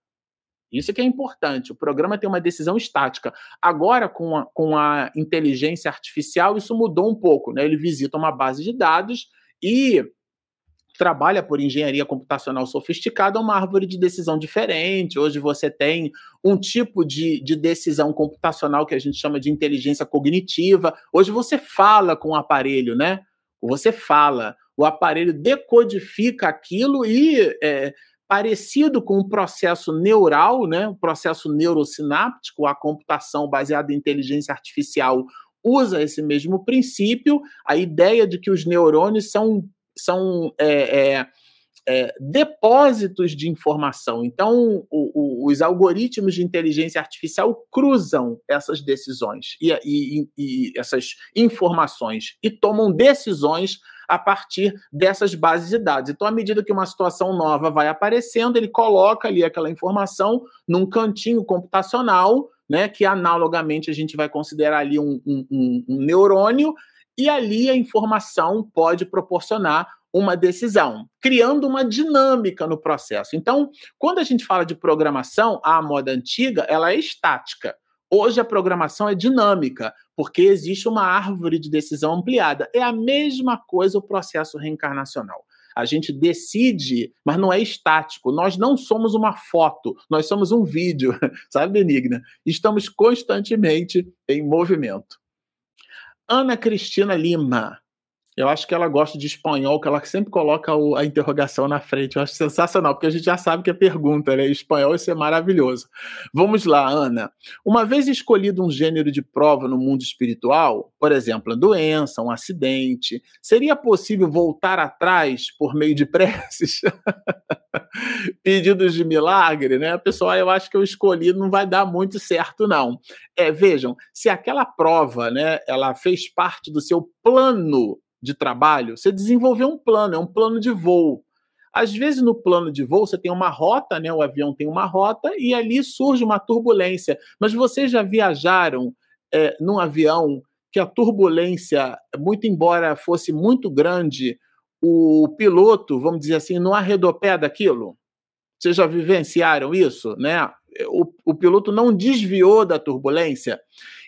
Isso que é importante. O programa tem uma decisão estática. Agora, com a, com a inteligência artificial, isso mudou um pouco. Né? Ele visita uma base de dados e trabalha por engenharia computacional sofisticada, uma árvore de decisão diferente. Hoje você tem um tipo de, de decisão computacional que a gente chama de inteligência cognitiva. Hoje você fala com o aparelho, né? Você fala, o aparelho decodifica aquilo e é, parecido com o processo neural, né, o processo neurosináptico, a computação baseada em inteligência artificial usa esse mesmo princípio, a ideia de que os neurônios são, são é, é, é, depósitos de informação. Então, o, o, os algoritmos de inteligência artificial cruzam essas decisões e, e, e essas informações e tomam decisões a partir dessas bases de dados. Então, à medida que uma situação nova vai aparecendo, ele coloca ali aquela informação num cantinho computacional, né, que analogamente a gente vai considerar ali um, um, um, um neurônio, e ali a informação pode proporcionar uma decisão, criando uma dinâmica no processo. Então, quando a gente fala de programação, a moda antiga, ela é estática. Hoje a programação é dinâmica, porque existe uma árvore de decisão ampliada. É a mesma coisa o processo reencarnacional. A gente decide, mas não é estático. Nós não somos uma foto, nós somos um vídeo, sabe, Benigna? Estamos constantemente em movimento. Ana Cristina Lima. Eu acho que ela gosta de espanhol, que ela sempre coloca o, a interrogação na frente. Eu acho sensacional, porque a gente já sabe que é pergunta, né? Espanhol isso é maravilhoso. Vamos lá, Ana. Uma vez escolhido um gênero de prova no mundo espiritual, por exemplo, a doença, um acidente, seria possível voltar atrás por meio de preces? Pedidos de milagre, né? Pessoal, eu acho que eu escolhi não vai dar muito certo, não. É, vejam, se aquela prova, né, ela fez parte do seu plano de trabalho, você desenvolveu um plano, é um plano de voo. Às vezes, no plano de voo, você tem uma rota, né? O avião tem uma rota e ali surge uma turbulência. Mas vocês já viajaram é, num avião que a turbulência, muito embora fosse muito grande, o piloto, vamos dizer assim, não arredou pé daquilo? Vocês já vivenciaram isso, né? O, o piloto não desviou da turbulência.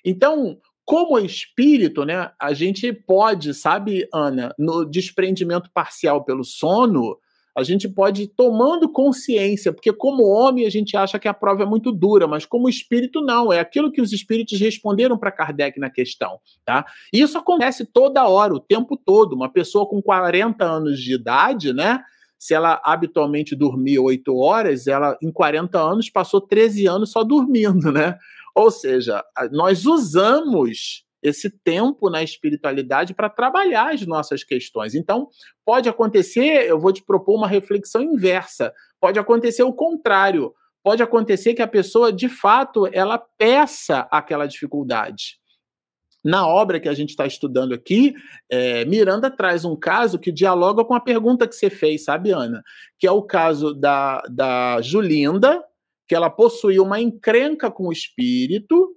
Então, como espírito, né, a gente pode, sabe, Ana, no desprendimento parcial pelo sono, a gente pode ir tomando consciência, porque como homem a gente acha que a prova é muito dura, mas como espírito não, é aquilo que os espíritos responderam para Kardec na questão, tá? Isso acontece toda hora, o tempo todo. Uma pessoa com 40 anos de idade, né? Se ela habitualmente dormia 8 horas, ela em 40 anos passou 13 anos só dormindo, né? Ou seja, nós usamos esse tempo na espiritualidade para trabalhar as nossas questões. Então, pode acontecer, eu vou te propor uma reflexão inversa. Pode acontecer o contrário. Pode acontecer que a pessoa, de fato, ela peça aquela dificuldade. Na obra que a gente está estudando aqui, é, Miranda traz um caso que dialoga com a pergunta que você fez, sabe, Ana? Que é o caso da, da Julinda, que ela possuía uma encrenca com o espírito,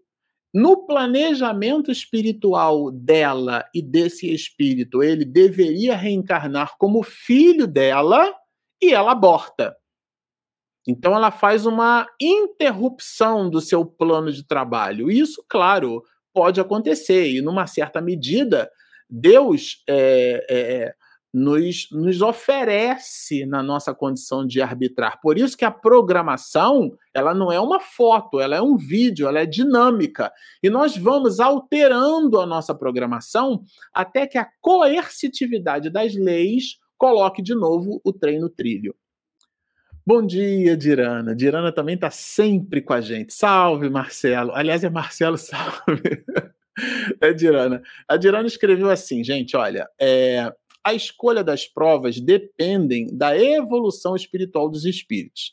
no planejamento espiritual dela e desse espírito, ele deveria reencarnar como filho dela e ela aborta. Então ela faz uma interrupção do seu plano de trabalho. Isso, claro, pode acontecer e, numa certa medida, Deus é, é, nos, nos oferece na nossa condição de arbitrar. Por isso que a programação, ela não é uma foto, ela é um vídeo, ela é dinâmica. E nós vamos alterando a nossa programação até que a coercitividade das leis coloque de novo o trem no trilho. Bom dia, Dirana. Dirana também está sempre com a gente. Salve, Marcelo. Aliás, é Marcelo, salve. É Dirana. A Dirana escreveu assim, gente, olha, é, a escolha das provas dependem da evolução espiritual dos espíritos.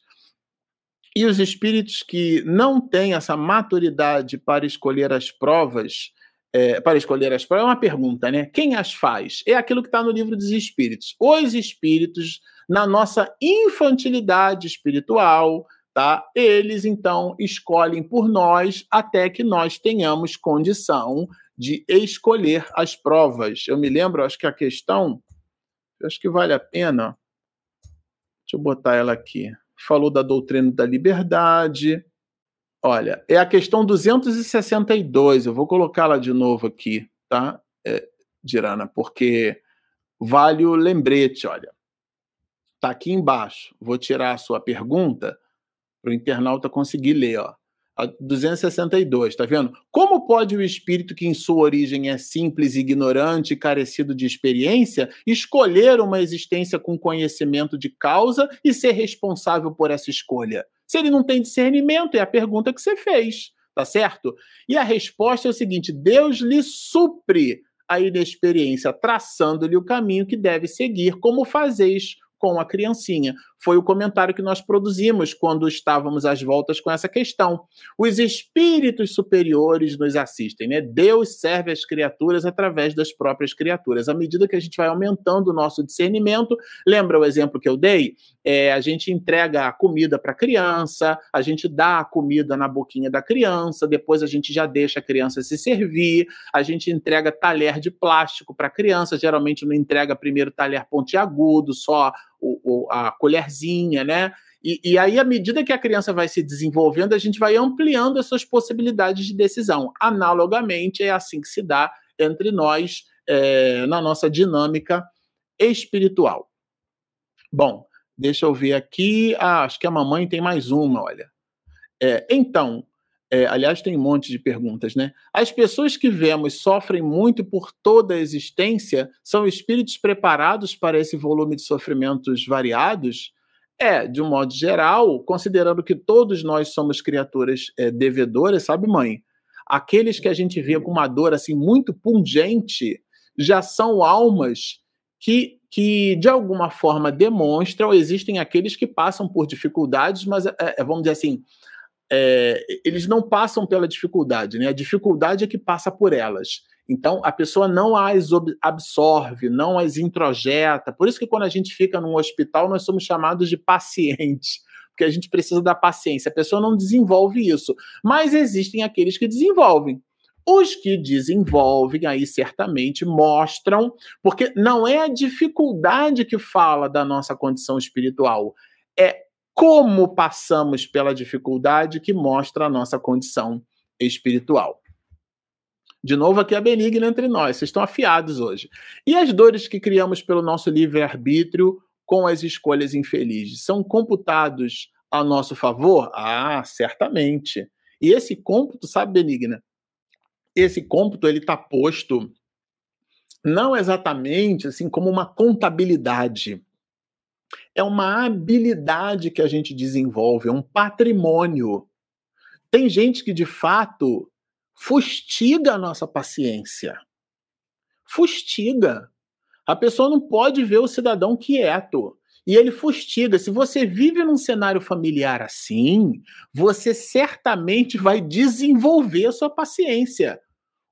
E os espíritos que não têm essa maturidade para escolher as provas, é, para escolher as provas, é uma pergunta, né? Quem as faz? É aquilo que está no livro dos espíritos. Os espíritos, na nossa infantilidade espiritual, tá? Eles então escolhem por nós até que nós tenhamos condição de escolher as provas. Eu me lembro, acho que a questão, acho que vale a pena. Deixa eu botar ela aqui. Falou da doutrina da liberdade. Olha, é a questão 262. Eu vou colocá-la de novo aqui, tá, é, Dirana, porque vale o lembrete, olha. Tá aqui embaixo. Vou tirar a sua pergunta para o internauta conseguir ler, ó. 262, tá vendo? Como pode o espírito que em sua origem é simples, ignorante e carecido de experiência escolher uma existência com conhecimento de causa e ser responsável por essa escolha? Se ele não tem discernimento, é a pergunta que você fez, tá certo? E a resposta é o seguinte: Deus lhe supre a inexperiência, traçando-lhe o caminho que deve seguir, como fazeis com a criancinha. Foi o comentário que nós produzimos quando estávamos às voltas com essa questão. Os espíritos superiores nos assistem, né? Deus serve as criaturas através das próprias criaturas. À medida que a gente vai aumentando o nosso discernimento, lembra o exemplo que eu dei? É, a gente entrega a comida para a criança, a gente dá a comida na boquinha da criança, depois a gente já deixa a criança se servir, a gente entrega talher de plástico para a criança, geralmente não entrega primeiro talher pontiagudo, só o, a colherzinha, né? E, e, aí, à medida que a criança vai se desenvolvendo, a gente vai ampliando as suas possibilidades de decisão. Analogamente, é assim que se dá entre nós é, na nossa dinâmica espiritual. Bom, deixa eu ver aqui. Ah, acho que a mamãe tem mais uma, olha. É, então, é, aliás, tem um monte de perguntas, né? As pessoas que vemos sofrem muito por toda a existência são espíritos preparados para esse volume de sofrimentos variados? É, de um modo geral, considerando que todos nós somos criaturas é, devedoras, sabe, mãe? Aqueles que a gente vê com uma dor assim muito pungente já são almas que, que de alguma forma demonstram. Existem aqueles que passam por dificuldades, mas é, é vamos dizer assim é, eles não passam pela dificuldade, né? A dificuldade é que passa por elas. Então, a pessoa não as absorve, não as introjeta. Por isso que quando a gente fica num hospital, nós somos chamados de pacientes, porque a gente precisa da paciência. A pessoa não desenvolve isso. Mas existem aqueles que desenvolvem. Os que desenvolvem aí certamente mostram, porque não é a dificuldade que fala da nossa condição espiritual, é como passamos pela dificuldade que mostra a nossa condição espiritual. De novo, aqui a benigna entre nós, vocês estão afiados hoje. E as dores que criamos pelo nosso livre-arbítrio, com as escolhas infelizes são computados a nosso favor? Ah, certamente. E esse cômputo, sabe, Benigna? Esse cômputo ele está posto não exatamente assim como uma contabilidade. É uma habilidade que a gente desenvolve, é um patrimônio. Tem gente que de fato fustiga a nossa paciência. Fustiga. A pessoa não pode ver o cidadão quieto. E ele fustiga. Se você vive num cenário familiar assim, você certamente vai desenvolver a sua paciência.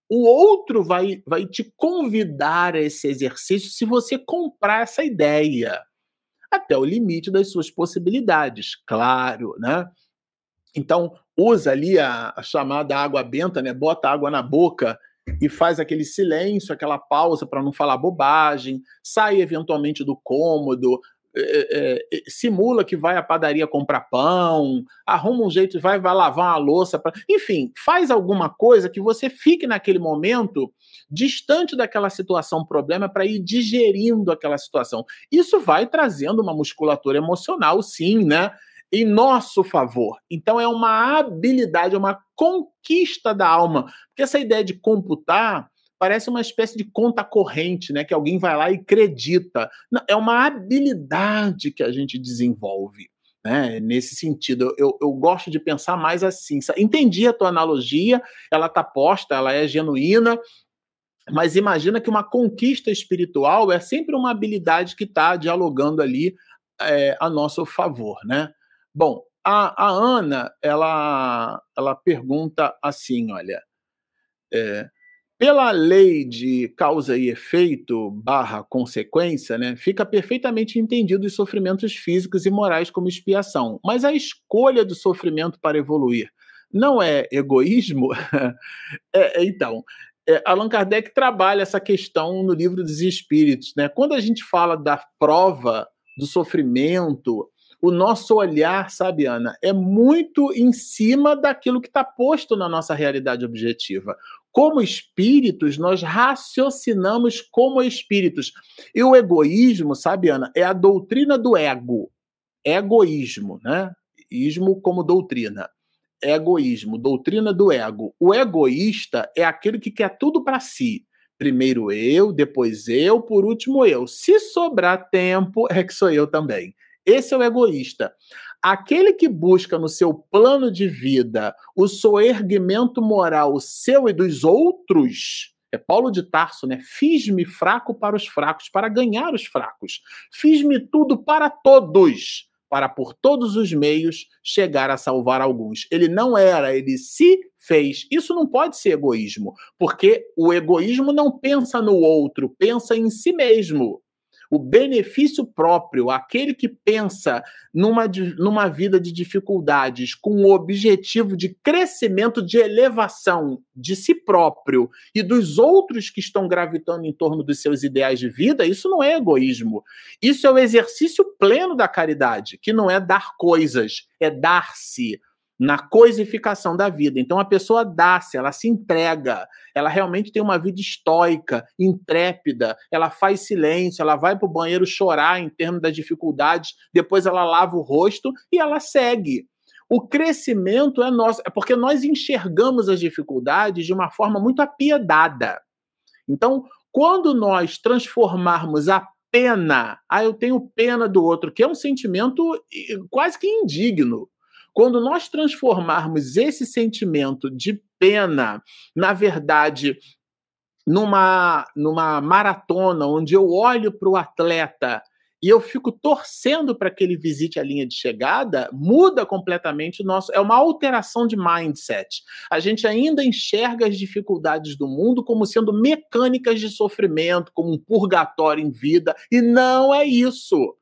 O outro vai, vai te convidar a esse exercício se você comprar essa ideia, até o limite das suas possibilidades, claro, né? Então, usa ali a, a chamada água benta, né? Bota água na boca e faz aquele silêncio, aquela pausa para não falar bobagem, sai eventualmente do cômodo, é, é, simula que vai à padaria comprar pão, arruma um jeito, vai, vai lavar uma louça, pra... enfim, faz alguma coisa que você fique naquele momento distante daquela situação, problema, para ir digerindo aquela situação. Isso vai trazendo uma musculatura emocional, sim, né? Em nosso favor. Então é uma habilidade, é uma conquista da alma. Porque essa ideia de computar parece uma espécie de conta corrente, né? Que alguém vai lá e acredita. É uma habilidade que a gente desenvolve. Né, nesse sentido, eu, eu gosto de pensar mais assim. Entendi a tua analogia, ela está posta, ela é genuína, mas imagina que uma conquista espiritual é sempre uma habilidade que está dialogando ali é, a nosso favor, né? Bom, a, a Ana, ela, ela pergunta assim, olha, é, pela lei de causa e efeito barra consequência, né, fica perfeitamente entendido os sofrimentos físicos e morais como expiação. Mas a escolha do sofrimento para evoluir não é egoísmo? é, é, então, é, Allan Kardec trabalha essa questão no livro dos Espíritos. Né? Quando a gente fala da prova do sofrimento, o nosso olhar, sabe, Ana, é muito em cima daquilo que está posto na nossa realidade objetiva. Como espíritos, nós raciocinamos como espíritos. E o egoísmo, sabe, Ana, é a doutrina do ego. Egoísmo, né? Ismo como doutrina. Egoísmo, doutrina do ego. O egoísta é aquele que quer tudo para si. Primeiro eu, depois eu, por último eu. Se sobrar tempo, é que sou eu também. Esse é o egoísta. Aquele que busca no seu plano de vida o soerguimento moral seu e dos outros, é Paulo de Tarso, né? Fiz-me fraco para os fracos, para ganhar os fracos. Fiz-me tudo para todos, para por todos os meios chegar a salvar alguns. Ele não era, ele se fez. Isso não pode ser egoísmo, porque o egoísmo não pensa no outro, pensa em si mesmo o benefício próprio, aquele que pensa numa, numa vida de dificuldades com o objetivo de crescimento, de elevação de si próprio e dos outros que estão gravitando em torno dos seus ideais de vida, isso não é egoísmo. Isso é o exercício pleno da caridade, que não é dar coisas, é dar-se na coisificação da vida. Então a pessoa dá-se, ela se entrega, ela realmente tem uma vida estoica, intrépida, ela faz silêncio, ela vai para o banheiro chorar em termos das dificuldades, depois ela lava o rosto e ela segue. O crescimento é nosso, é porque nós enxergamos as dificuldades de uma forma muito apiedada. Então, quando nós transformarmos a pena, ah, eu tenho pena do outro, que é um sentimento quase que indigno. Quando nós transformarmos esse sentimento de pena, na verdade, numa, numa maratona onde eu olho para o atleta e eu fico torcendo para que ele visite a linha de chegada, muda completamente o nosso. É uma alteração de mindset. A gente ainda enxerga as dificuldades do mundo como sendo mecânicas de sofrimento, como um purgatório em vida, e não é isso.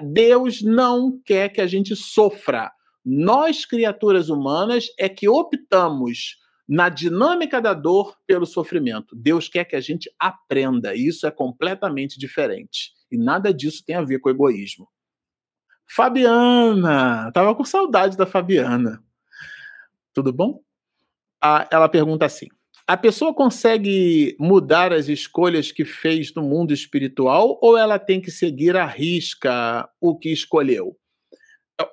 Deus não quer que a gente sofra. Nós, criaturas humanas, é que optamos na dinâmica da dor pelo sofrimento. Deus quer que a gente aprenda. E isso é completamente diferente. E nada disso tem a ver com egoísmo. Fabiana, tava com saudade da Fabiana. Tudo bom? Ah, ela pergunta assim: a pessoa consegue mudar as escolhas que fez no mundo espiritual ou ela tem que seguir à risca o que escolheu?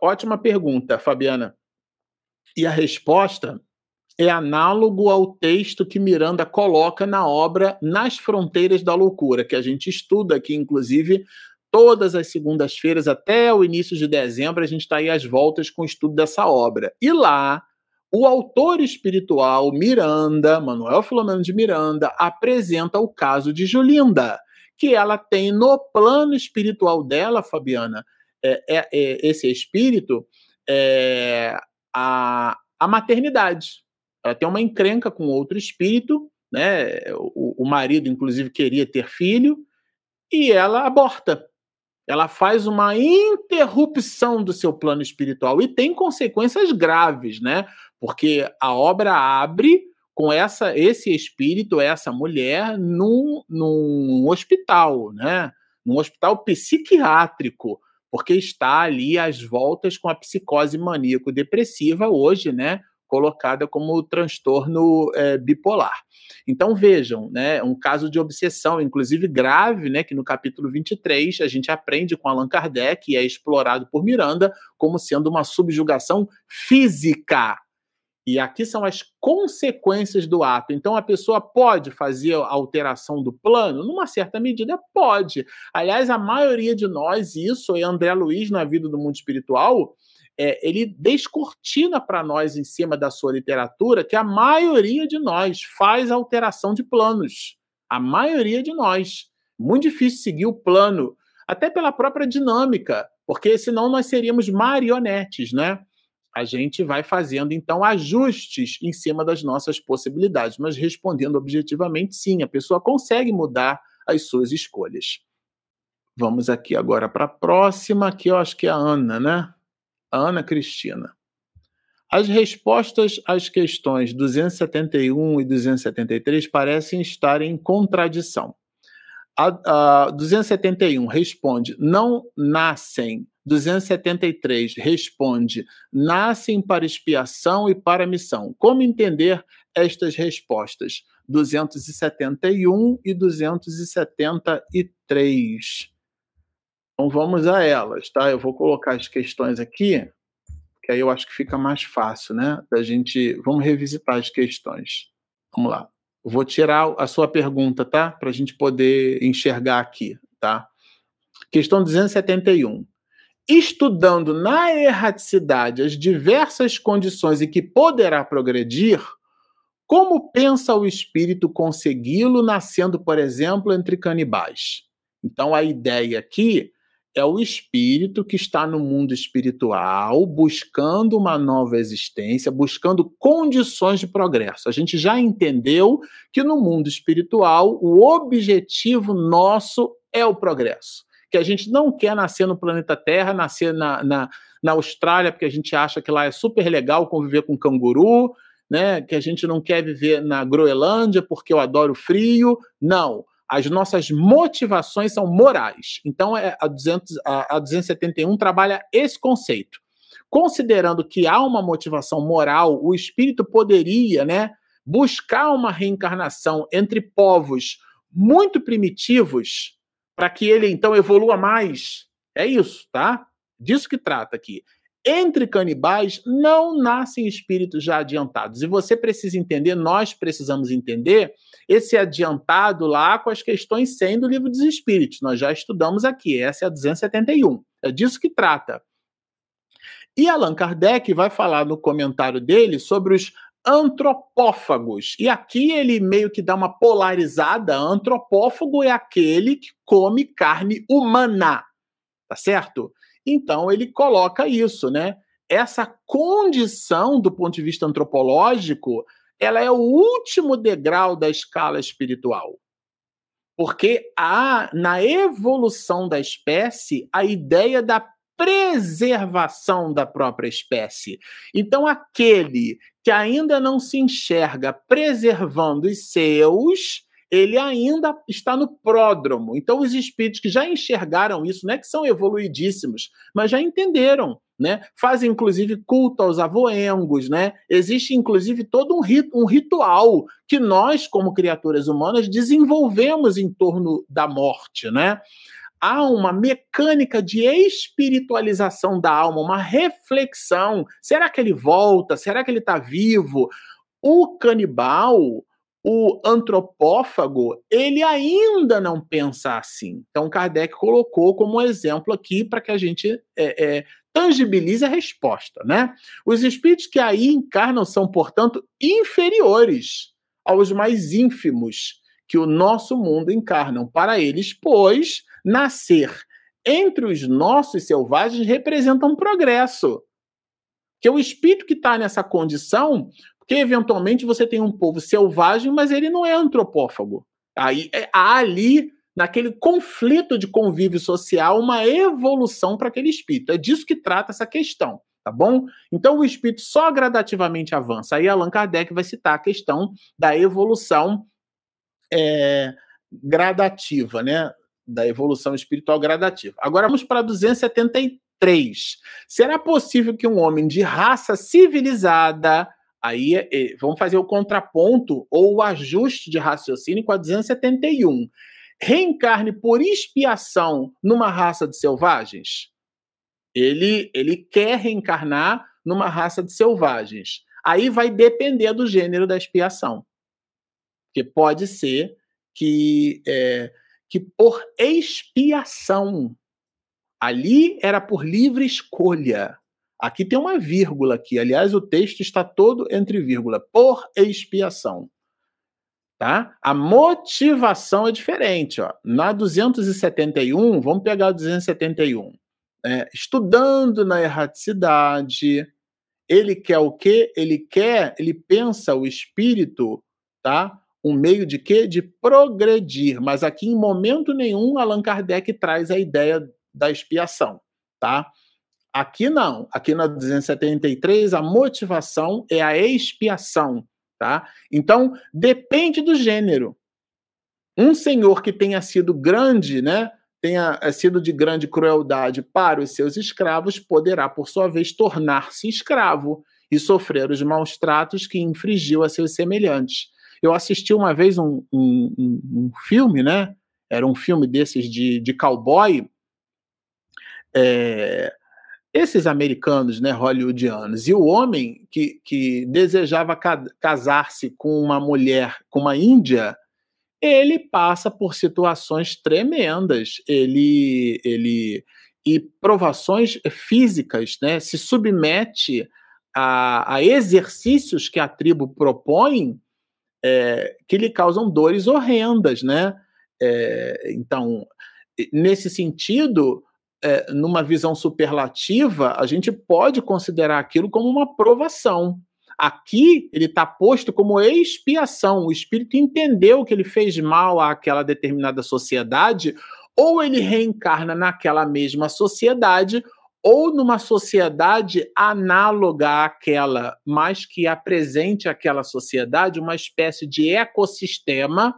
Ótima pergunta, Fabiana. E a resposta é análogo ao texto que Miranda coloca na obra Nas Fronteiras da Loucura, que a gente estuda aqui, inclusive, todas as segundas-feiras até o início de dezembro, a gente está aí às voltas com o estudo dessa obra. E lá, o autor espiritual Miranda, Manuel Filomeno de Miranda, apresenta o caso de Julinda, que ela tem no plano espiritual dela, Fabiana, é, é, é esse espírito, é, a, a maternidade. Ela tem uma encrenca com outro espírito, né? O, o marido, inclusive, queria ter filho, e ela aborta. Ela faz uma interrupção do seu plano espiritual e tem consequências graves, né? Porque a obra abre com essa esse espírito, essa mulher, num, num hospital, né? Num hospital psiquiátrico, porque está ali às voltas com a psicose maníaco-depressiva hoje, né? colocada como transtorno é, bipolar. Então vejam, né, um caso de obsessão, inclusive grave, né, que no capítulo 23 a gente aprende com Allan Kardec e é explorado por Miranda como sendo uma subjugação física. E aqui são as consequências do ato. Então a pessoa pode fazer a alteração do plano? Numa certa medida, pode. Aliás, a maioria de nós, isso é André Luiz na vida do mundo espiritual, é, ele descortina para nós em cima da sua literatura que a maioria de nós faz alteração de planos. A maioria de nós. Muito difícil seguir o plano, até pela própria dinâmica, porque senão nós seríamos marionetes, né? A gente vai fazendo então ajustes em cima das nossas possibilidades, mas respondendo objetivamente, sim, a pessoa consegue mudar as suas escolhas. Vamos aqui agora para a próxima, que eu acho que é a Ana, né? Ana Cristina. As respostas às questões 271 e 273 parecem estar em contradição. A, a 271 responde: não nascem. 273 responde: nascem para expiação e para missão. Como entender estas respostas? 271 e 273. Então vamos a elas, tá? Eu vou colocar as questões aqui, que aí eu acho que fica mais fácil, né? Da gente. Vamos revisitar as questões. Vamos lá. Eu vou tirar a sua pergunta, tá? Para a gente poder enxergar aqui, tá? Questão 271. Estudando na erraticidade as diversas condições em que poderá progredir, como pensa o espírito consegui-lo nascendo, por exemplo, entre canibais? Então a ideia aqui é o espírito que está no mundo espiritual, buscando uma nova existência, buscando condições de progresso. A gente já entendeu que no mundo espiritual o objetivo nosso é o progresso. Que a gente não quer nascer no planeta Terra, nascer na, na, na Austrália, porque a gente acha que lá é super legal conviver com canguru, né? que a gente não quer viver na Groenlândia porque eu adoro frio. Não as nossas motivações são morais. Então, é, a, 200, a, a 271 trabalha esse conceito. Considerando que há uma motivação moral, o espírito poderia né, buscar uma reencarnação entre povos muito primitivos para que ele então evolua mais. É isso, tá? Disso que trata aqui entre canibais não nascem espíritos já adiantados. E você precisa entender, nós precisamos entender esse adiantado lá com as questões 100 do livro dos espíritos. Nós já estudamos aqui, essa é a 271. É disso que trata. E Allan Kardec vai falar no comentário dele sobre os antropófagos. E aqui ele meio que dá uma polarizada. Antropófago é aquele que come carne humana, tá certo? Então ele coloca isso, né? Essa condição do ponto de vista antropológico, ela é o último degrau da escala espiritual. Porque há na evolução da espécie a ideia da preservação da própria espécie. Então, aquele que ainda não se enxerga preservando os seus, ele ainda está no pródromo. Então, os espíritos que já enxergaram isso, não é que são evoluidíssimos, mas já entenderam né? Fazem inclusive culto aos avoengos, né? Existe inclusive todo um, rit um ritual que nós, como criaturas humanas, desenvolvemos em torno da morte, né? Há uma mecânica de espiritualização da alma, uma reflexão. Será que ele volta? Será que ele está vivo? O canibal, o antropófago, ele ainda não pensa assim. Então, Kardec colocou como exemplo aqui para que a gente é, é, tangibilize a resposta, né? Os espíritos que aí encarnam são, portanto, inferiores aos mais ínfimos que o nosso mundo encarnam para eles, pois nascer entre os nossos selvagens representa um progresso. Que o espírito que está nessa condição porque eventualmente você tem um povo selvagem, mas ele não é antropófago. Aí é, há ali, naquele conflito de convívio social, uma evolução para aquele espírito. É disso que trata essa questão, tá bom? Então o espírito só gradativamente avança. Aí Allan Kardec vai citar a questão da evolução é, gradativa, né? Da evolução espiritual gradativa. Agora vamos para 273. Será possível que um homem de raça civilizada Aí é, vamos fazer o contraponto ou o ajuste de raciocínio com a 271. Reencarne por expiação numa raça de selvagens? Ele, ele quer reencarnar numa raça de selvagens. Aí vai depender do gênero da expiação. Porque pode ser que, é, que por expiação, ali era por livre escolha. Aqui tem uma vírgula aqui. Aliás, o texto está todo entre vírgula. Por expiação. Tá? A motivação é diferente. Ó. Na 271, vamos pegar a 271. É, estudando na erraticidade, ele quer o quê? Ele quer, ele pensa o espírito, tá? Um meio de quê? De progredir. Mas aqui, em momento nenhum, Allan Kardec traz a ideia da expiação, tá? Aqui não. Aqui na 273, a motivação é a expiação, tá? Então, depende do gênero. Um senhor que tenha sido grande, né? Tenha eh, sido de grande crueldade para os seus escravos, poderá, por sua vez, tornar-se escravo e sofrer os maus tratos que infringiu a seus semelhantes. Eu assisti uma vez um, um, um, um filme, né? Era um filme desses de, de cowboy. É, esses americanos, né, hollywoodianos, e o homem que, que desejava ca casar-se com uma mulher, com uma índia, ele passa por situações tremendas. Ele, ele e provações físicas, né, se submete a, a exercícios que a tribo propõe é, que lhe causam dores horrendas, né? É, então, nesse sentido, é, numa visão superlativa, a gente pode considerar aquilo como uma provação. Aqui ele está posto como expiação. O espírito entendeu que ele fez mal àquela determinada sociedade, ou ele reencarna naquela mesma sociedade, ou numa sociedade análoga àquela, mas que apresente àquela sociedade uma espécie de ecossistema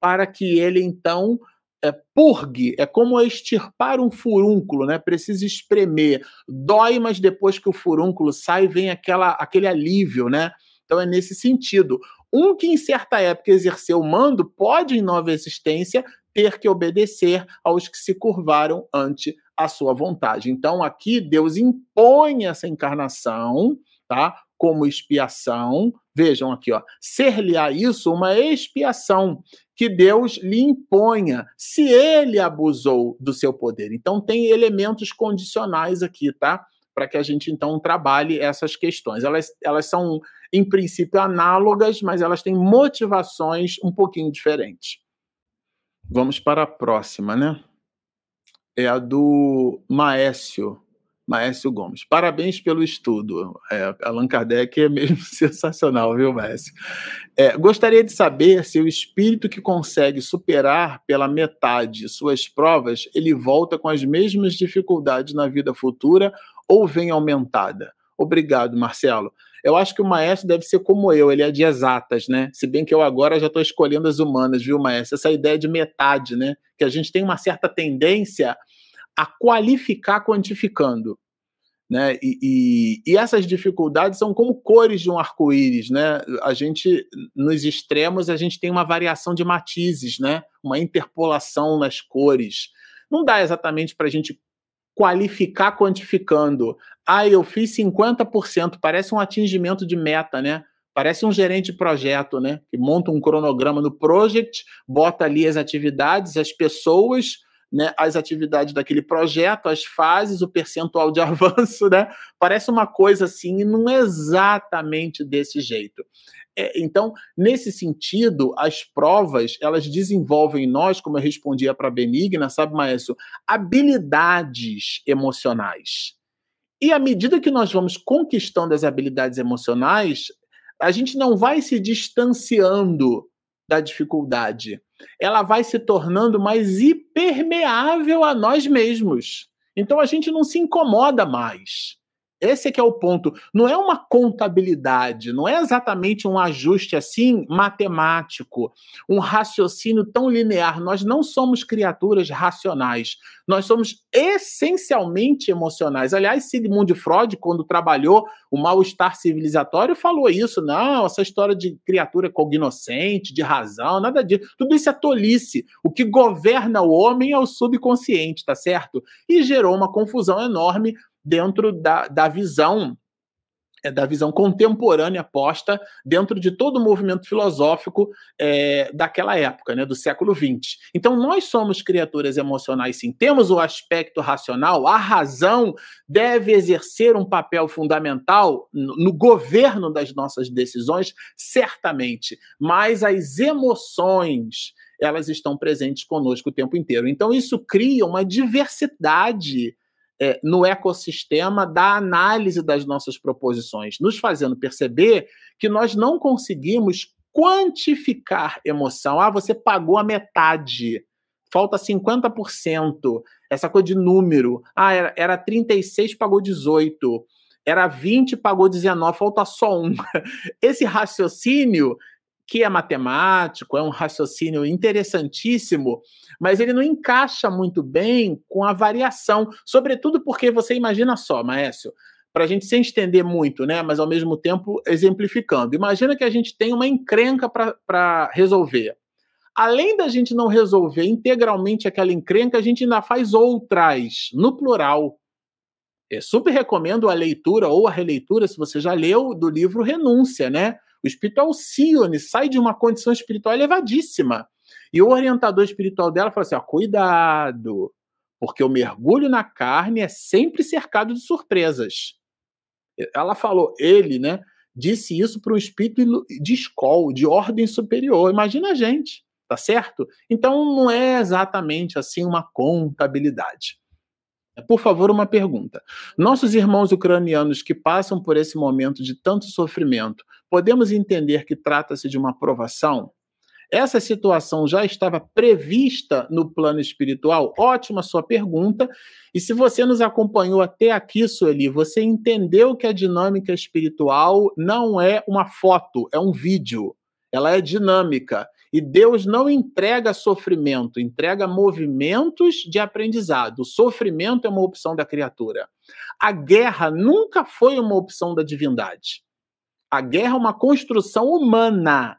para que ele então é, purgue, é como extirpar um furúnculo, né? Precisa espremer. Dói, mas depois que o furúnculo sai, vem aquela, aquele alívio, né? Então é nesse sentido. Um que em certa época exerceu o mando pode, em nova existência, ter que obedecer aos que se curvaram ante a sua vontade. Então aqui Deus impõe essa encarnação, tá? Como expiação. Vejam aqui, ó. Ser-lhe-á isso uma expiação que Deus lhe imponha, se ele abusou do seu poder. Então, tem elementos condicionais aqui, tá? Para que a gente, então, trabalhe essas questões. Elas, elas são, em princípio, análogas, mas elas têm motivações um pouquinho diferentes. Vamos para a próxima, né? É a do Maécio. Maécio Gomes. Parabéns pelo estudo. É, Allan Kardec é mesmo sensacional, viu, Maécio? É, gostaria de saber se o espírito que consegue superar pela metade suas provas, ele volta com as mesmas dificuldades na vida futura ou vem aumentada? Obrigado, Marcelo. Eu acho que o maestro deve ser como eu, ele é de exatas, né? Se bem que eu agora já estou escolhendo as humanas, viu, maestro? Essa ideia de metade, né? Que a gente tem uma certa tendência a qualificar quantificando. Né? E, e, e, essas dificuldades são como cores de um arco-íris, né? A gente, nos extremos, a gente tem uma variação de matizes, né? Uma interpolação nas cores. Não dá exatamente para a gente qualificar quantificando. Ah, eu fiz 50%, parece um atingimento de meta, né? Parece um gerente de projeto, né? Que monta um cronograma no project, bota ali as atividades, as pessoas, né? As atividades daquele projeto, as fases, o percentual de avanço, né? Parece uma coisa assim, e não é exatamente desse jeito. É, então, nesse sentido, as provas elas desenvolvem em nós, como eu respondia para a Benigna, sabe, Maestro, habilidades emocionais. E à medida que nós vamos conquistando as habilidades emocionais, a gente não vai se distanciando da dificuldade. Ela vai se tornando mais impermeável a nós mesmos. Então a gente não se incomoda mais. Esse é que é o ponto. Não é uma contabilidade, não é exatamente um ajuste assim matemático, um raciocínio tão linear. Nós não somos criaturas racionais. Nós somos essencialmente emocionais. Aliás, Sigmund Freud, quando trabalhou o mal-estar civilizatório, falou isso. Não, essa história de criatura cognoscente, de razão, nada disso. Tudo isso é tolice. O que governa o homem é o subconsciente, tá certo? E gerou uma confusão enorme dentro da, da visão é, da visão contemporânea posta dentro de todo o movimento filosófico é, daquela época, né, do século XX. Então, nós somos criaturas emocionais, sim. Temos o aspecto racional, a razão deve exercer um papel fundamental no, no governo das nossas decisões, certamente, mas as emoções elas estão presentes conosco o tempo inteiro. Então, isso cria uma diversidade é, no ecossistema da análise das nossas proposições, nos fazendo perceber que nós não conseguimos quantificar emoção. Ah, você pagou a metade, falta 50%. Essa coisa de número. Ah, era, era 36, pagou 18. Era 20, pagou 19, falta só um. Esse raciocínio que é matemático, é um raciocínio interessantíssimo, mas ele não encaixa muito bem com a variação, sobretudo porque você imagina só, Maécio, para a gente se estender muito, né, mas ao mesmo tempo exemplificando. Imagina que a gente tem uma encrenca para resolver. Além da gente não resolver integralmente aquela encrenca, a gente ainda faz outras, no plural. Eu super recomendo a leitura ou a releitura, se você já leu, do livro Renúncia, né? O espírito Alcione sai de uma condição espiritual elevadíssima. E o orientador espiritual dela fala assim: ó, cuidado, porque o mergulho na carne é sempre cercado de surpresas. Ela falou, ele, né, disse isso para um espírito de escola, de ordem superior. Imagina a gente, tá certo? Então não é exatamente assim uma contabilidade. Por favor, uma pergunta. Nossos irmãos ucranianos que passam por esse momento de tanto sofrimento, podemos entender que trata-se de uma provação? Essa situação já estava prevista no plano espiritual? Ótima sua pergunta. E se você nos acompanhou até aqui, Sueli, você entendeu que a dinâmica espiritual não é uma foto, é um vídeo. Ela é dinâmica. E Deus não entrega sofrimento, entrega movimentos de aprendizado. O sofrimento é uma opção da criatura. A guerra nunca foi uma opção da divindade. A guerra é uma construção humana.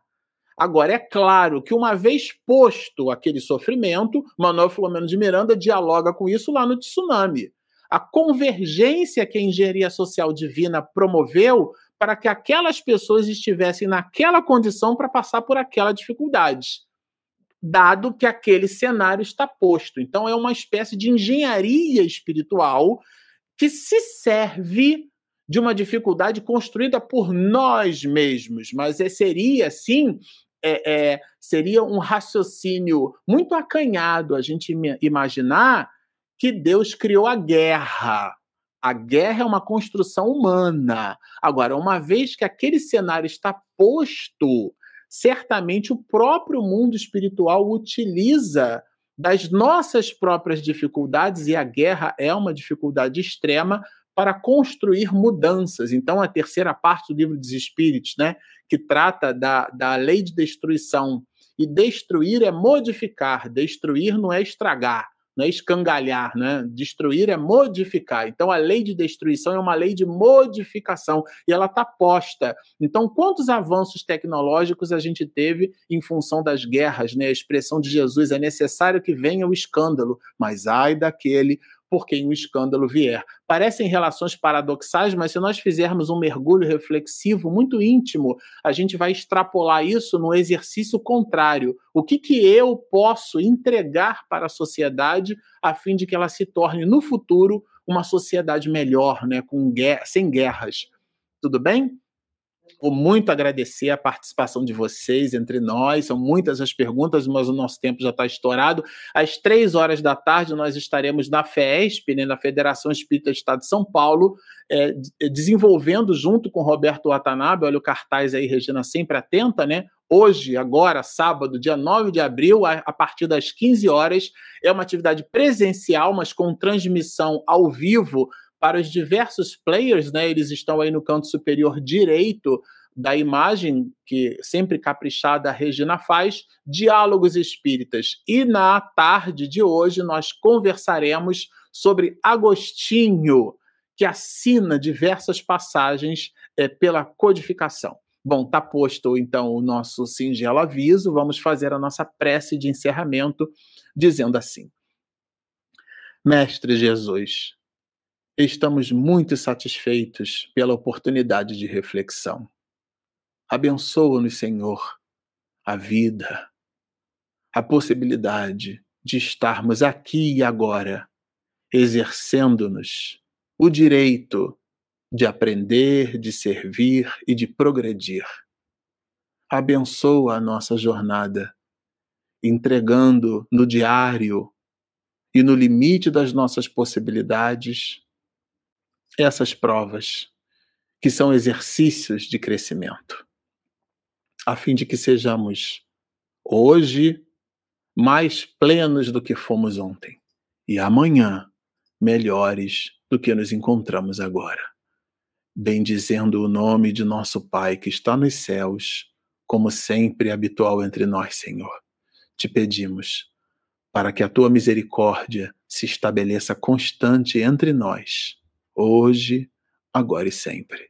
Agora, é claro que uma vez posto aquele sofrimento, Manuel Filomeno de Miranda dialoga com isso lá no Tsunami. A convergência que a engenharia social divina promoveu para que aquelas pessoas estivessem naquela condição para passar por aquela dificuldade, dado que aquele cenário está posto. Então, é uma espécie de engenharia espiritual que se serve de uma dificuldade construída por nós mesmos, mas é, seria, sim, é, é, seria um raciocínio muito acanhado a gente imaginar que Deus criou a guerra a guerra é uma construção humana. Agora, uma vez que aquele cenário está posto, certamente o próprio mundo espiritual utiliza das nossas próprias dificuldades, e a guerra é uma dificuldade extrema, para construir mudanças. Então, a terceira parte do livro dos Espíritos, né, que trata da, da lei de destruição. E destruir é modificar, destruir não é estragar não é escangalhar, né? Destruir é modificar. Então a lei de destruição é uma lei de modificação e ela está posta. Então quantos avanços tecnológicos a gente teve em função das guerras, né? A expressão de Jesus é necessário que venha o escândalo, mas ai daquele por quem o escândalo vier. Parecem relações paradoxais, mas se nós fizermos um mergulho reflexivo muito íntimo, a gente vai extrapolar isso no exercício contrário. O que, que eu posso entregar para a sociedade a fim de que ela se torne, no futuro, uma sociedade melhor, né, com guerra, sem guerras? Tudo bem? Vou muito agradecer a participação de vocês entre nós. São muitas as perguntas, mas o nosso tempo já está estourado. Às três horas da tarde, nós estaremos na FESP, né, na Federação Espírita do Estado de São Paulo, é, desenvolvendo junto com Roberto Watanabe, olha o cartaz aí, Regina, sempre atenta, né? Hoje, agora, sábado, dia 9 de abril, a, partir das 15 horas, é uma atividade presencial, mas com transmissão ao vivo para os diversos players, né, eles estão aí no canto superior direito da imagem que sempre caprichada a Regina faz, Diálogos Espíritas. E na tarde de hoje nós conversaremos sobre Agostinho, que assina diversas passagens é, pela codificação. Bom, tá posto então o nosso singelo aviso, vamos fazer a nossa prece de encerramento dizendo assim: Mestre Jesus, Estamos muito satisfeitos pela oportunidade de reflexão. Abençoa-nos, Senhor, a vida, a possibilidade de estarmos aqui e agora, exercendo-nos o direito de aprender, de servir e de progredir. Abençoa a nossa jornada, entregando no diário e no limite das nossas possibilidades essas provas, que são exercícios de crescimento, a fim de que sejamos hoje mais plenos do que fomos ontem e amanhã melhores do que nos encontramos agora. Bendizendo o nome de nosso Pai que está nos céus, como sempre habitual entre nós, Senhor. Te pedimos para que a tua misericórdia se estabeleça constante entre nós hoje, agora e sempre.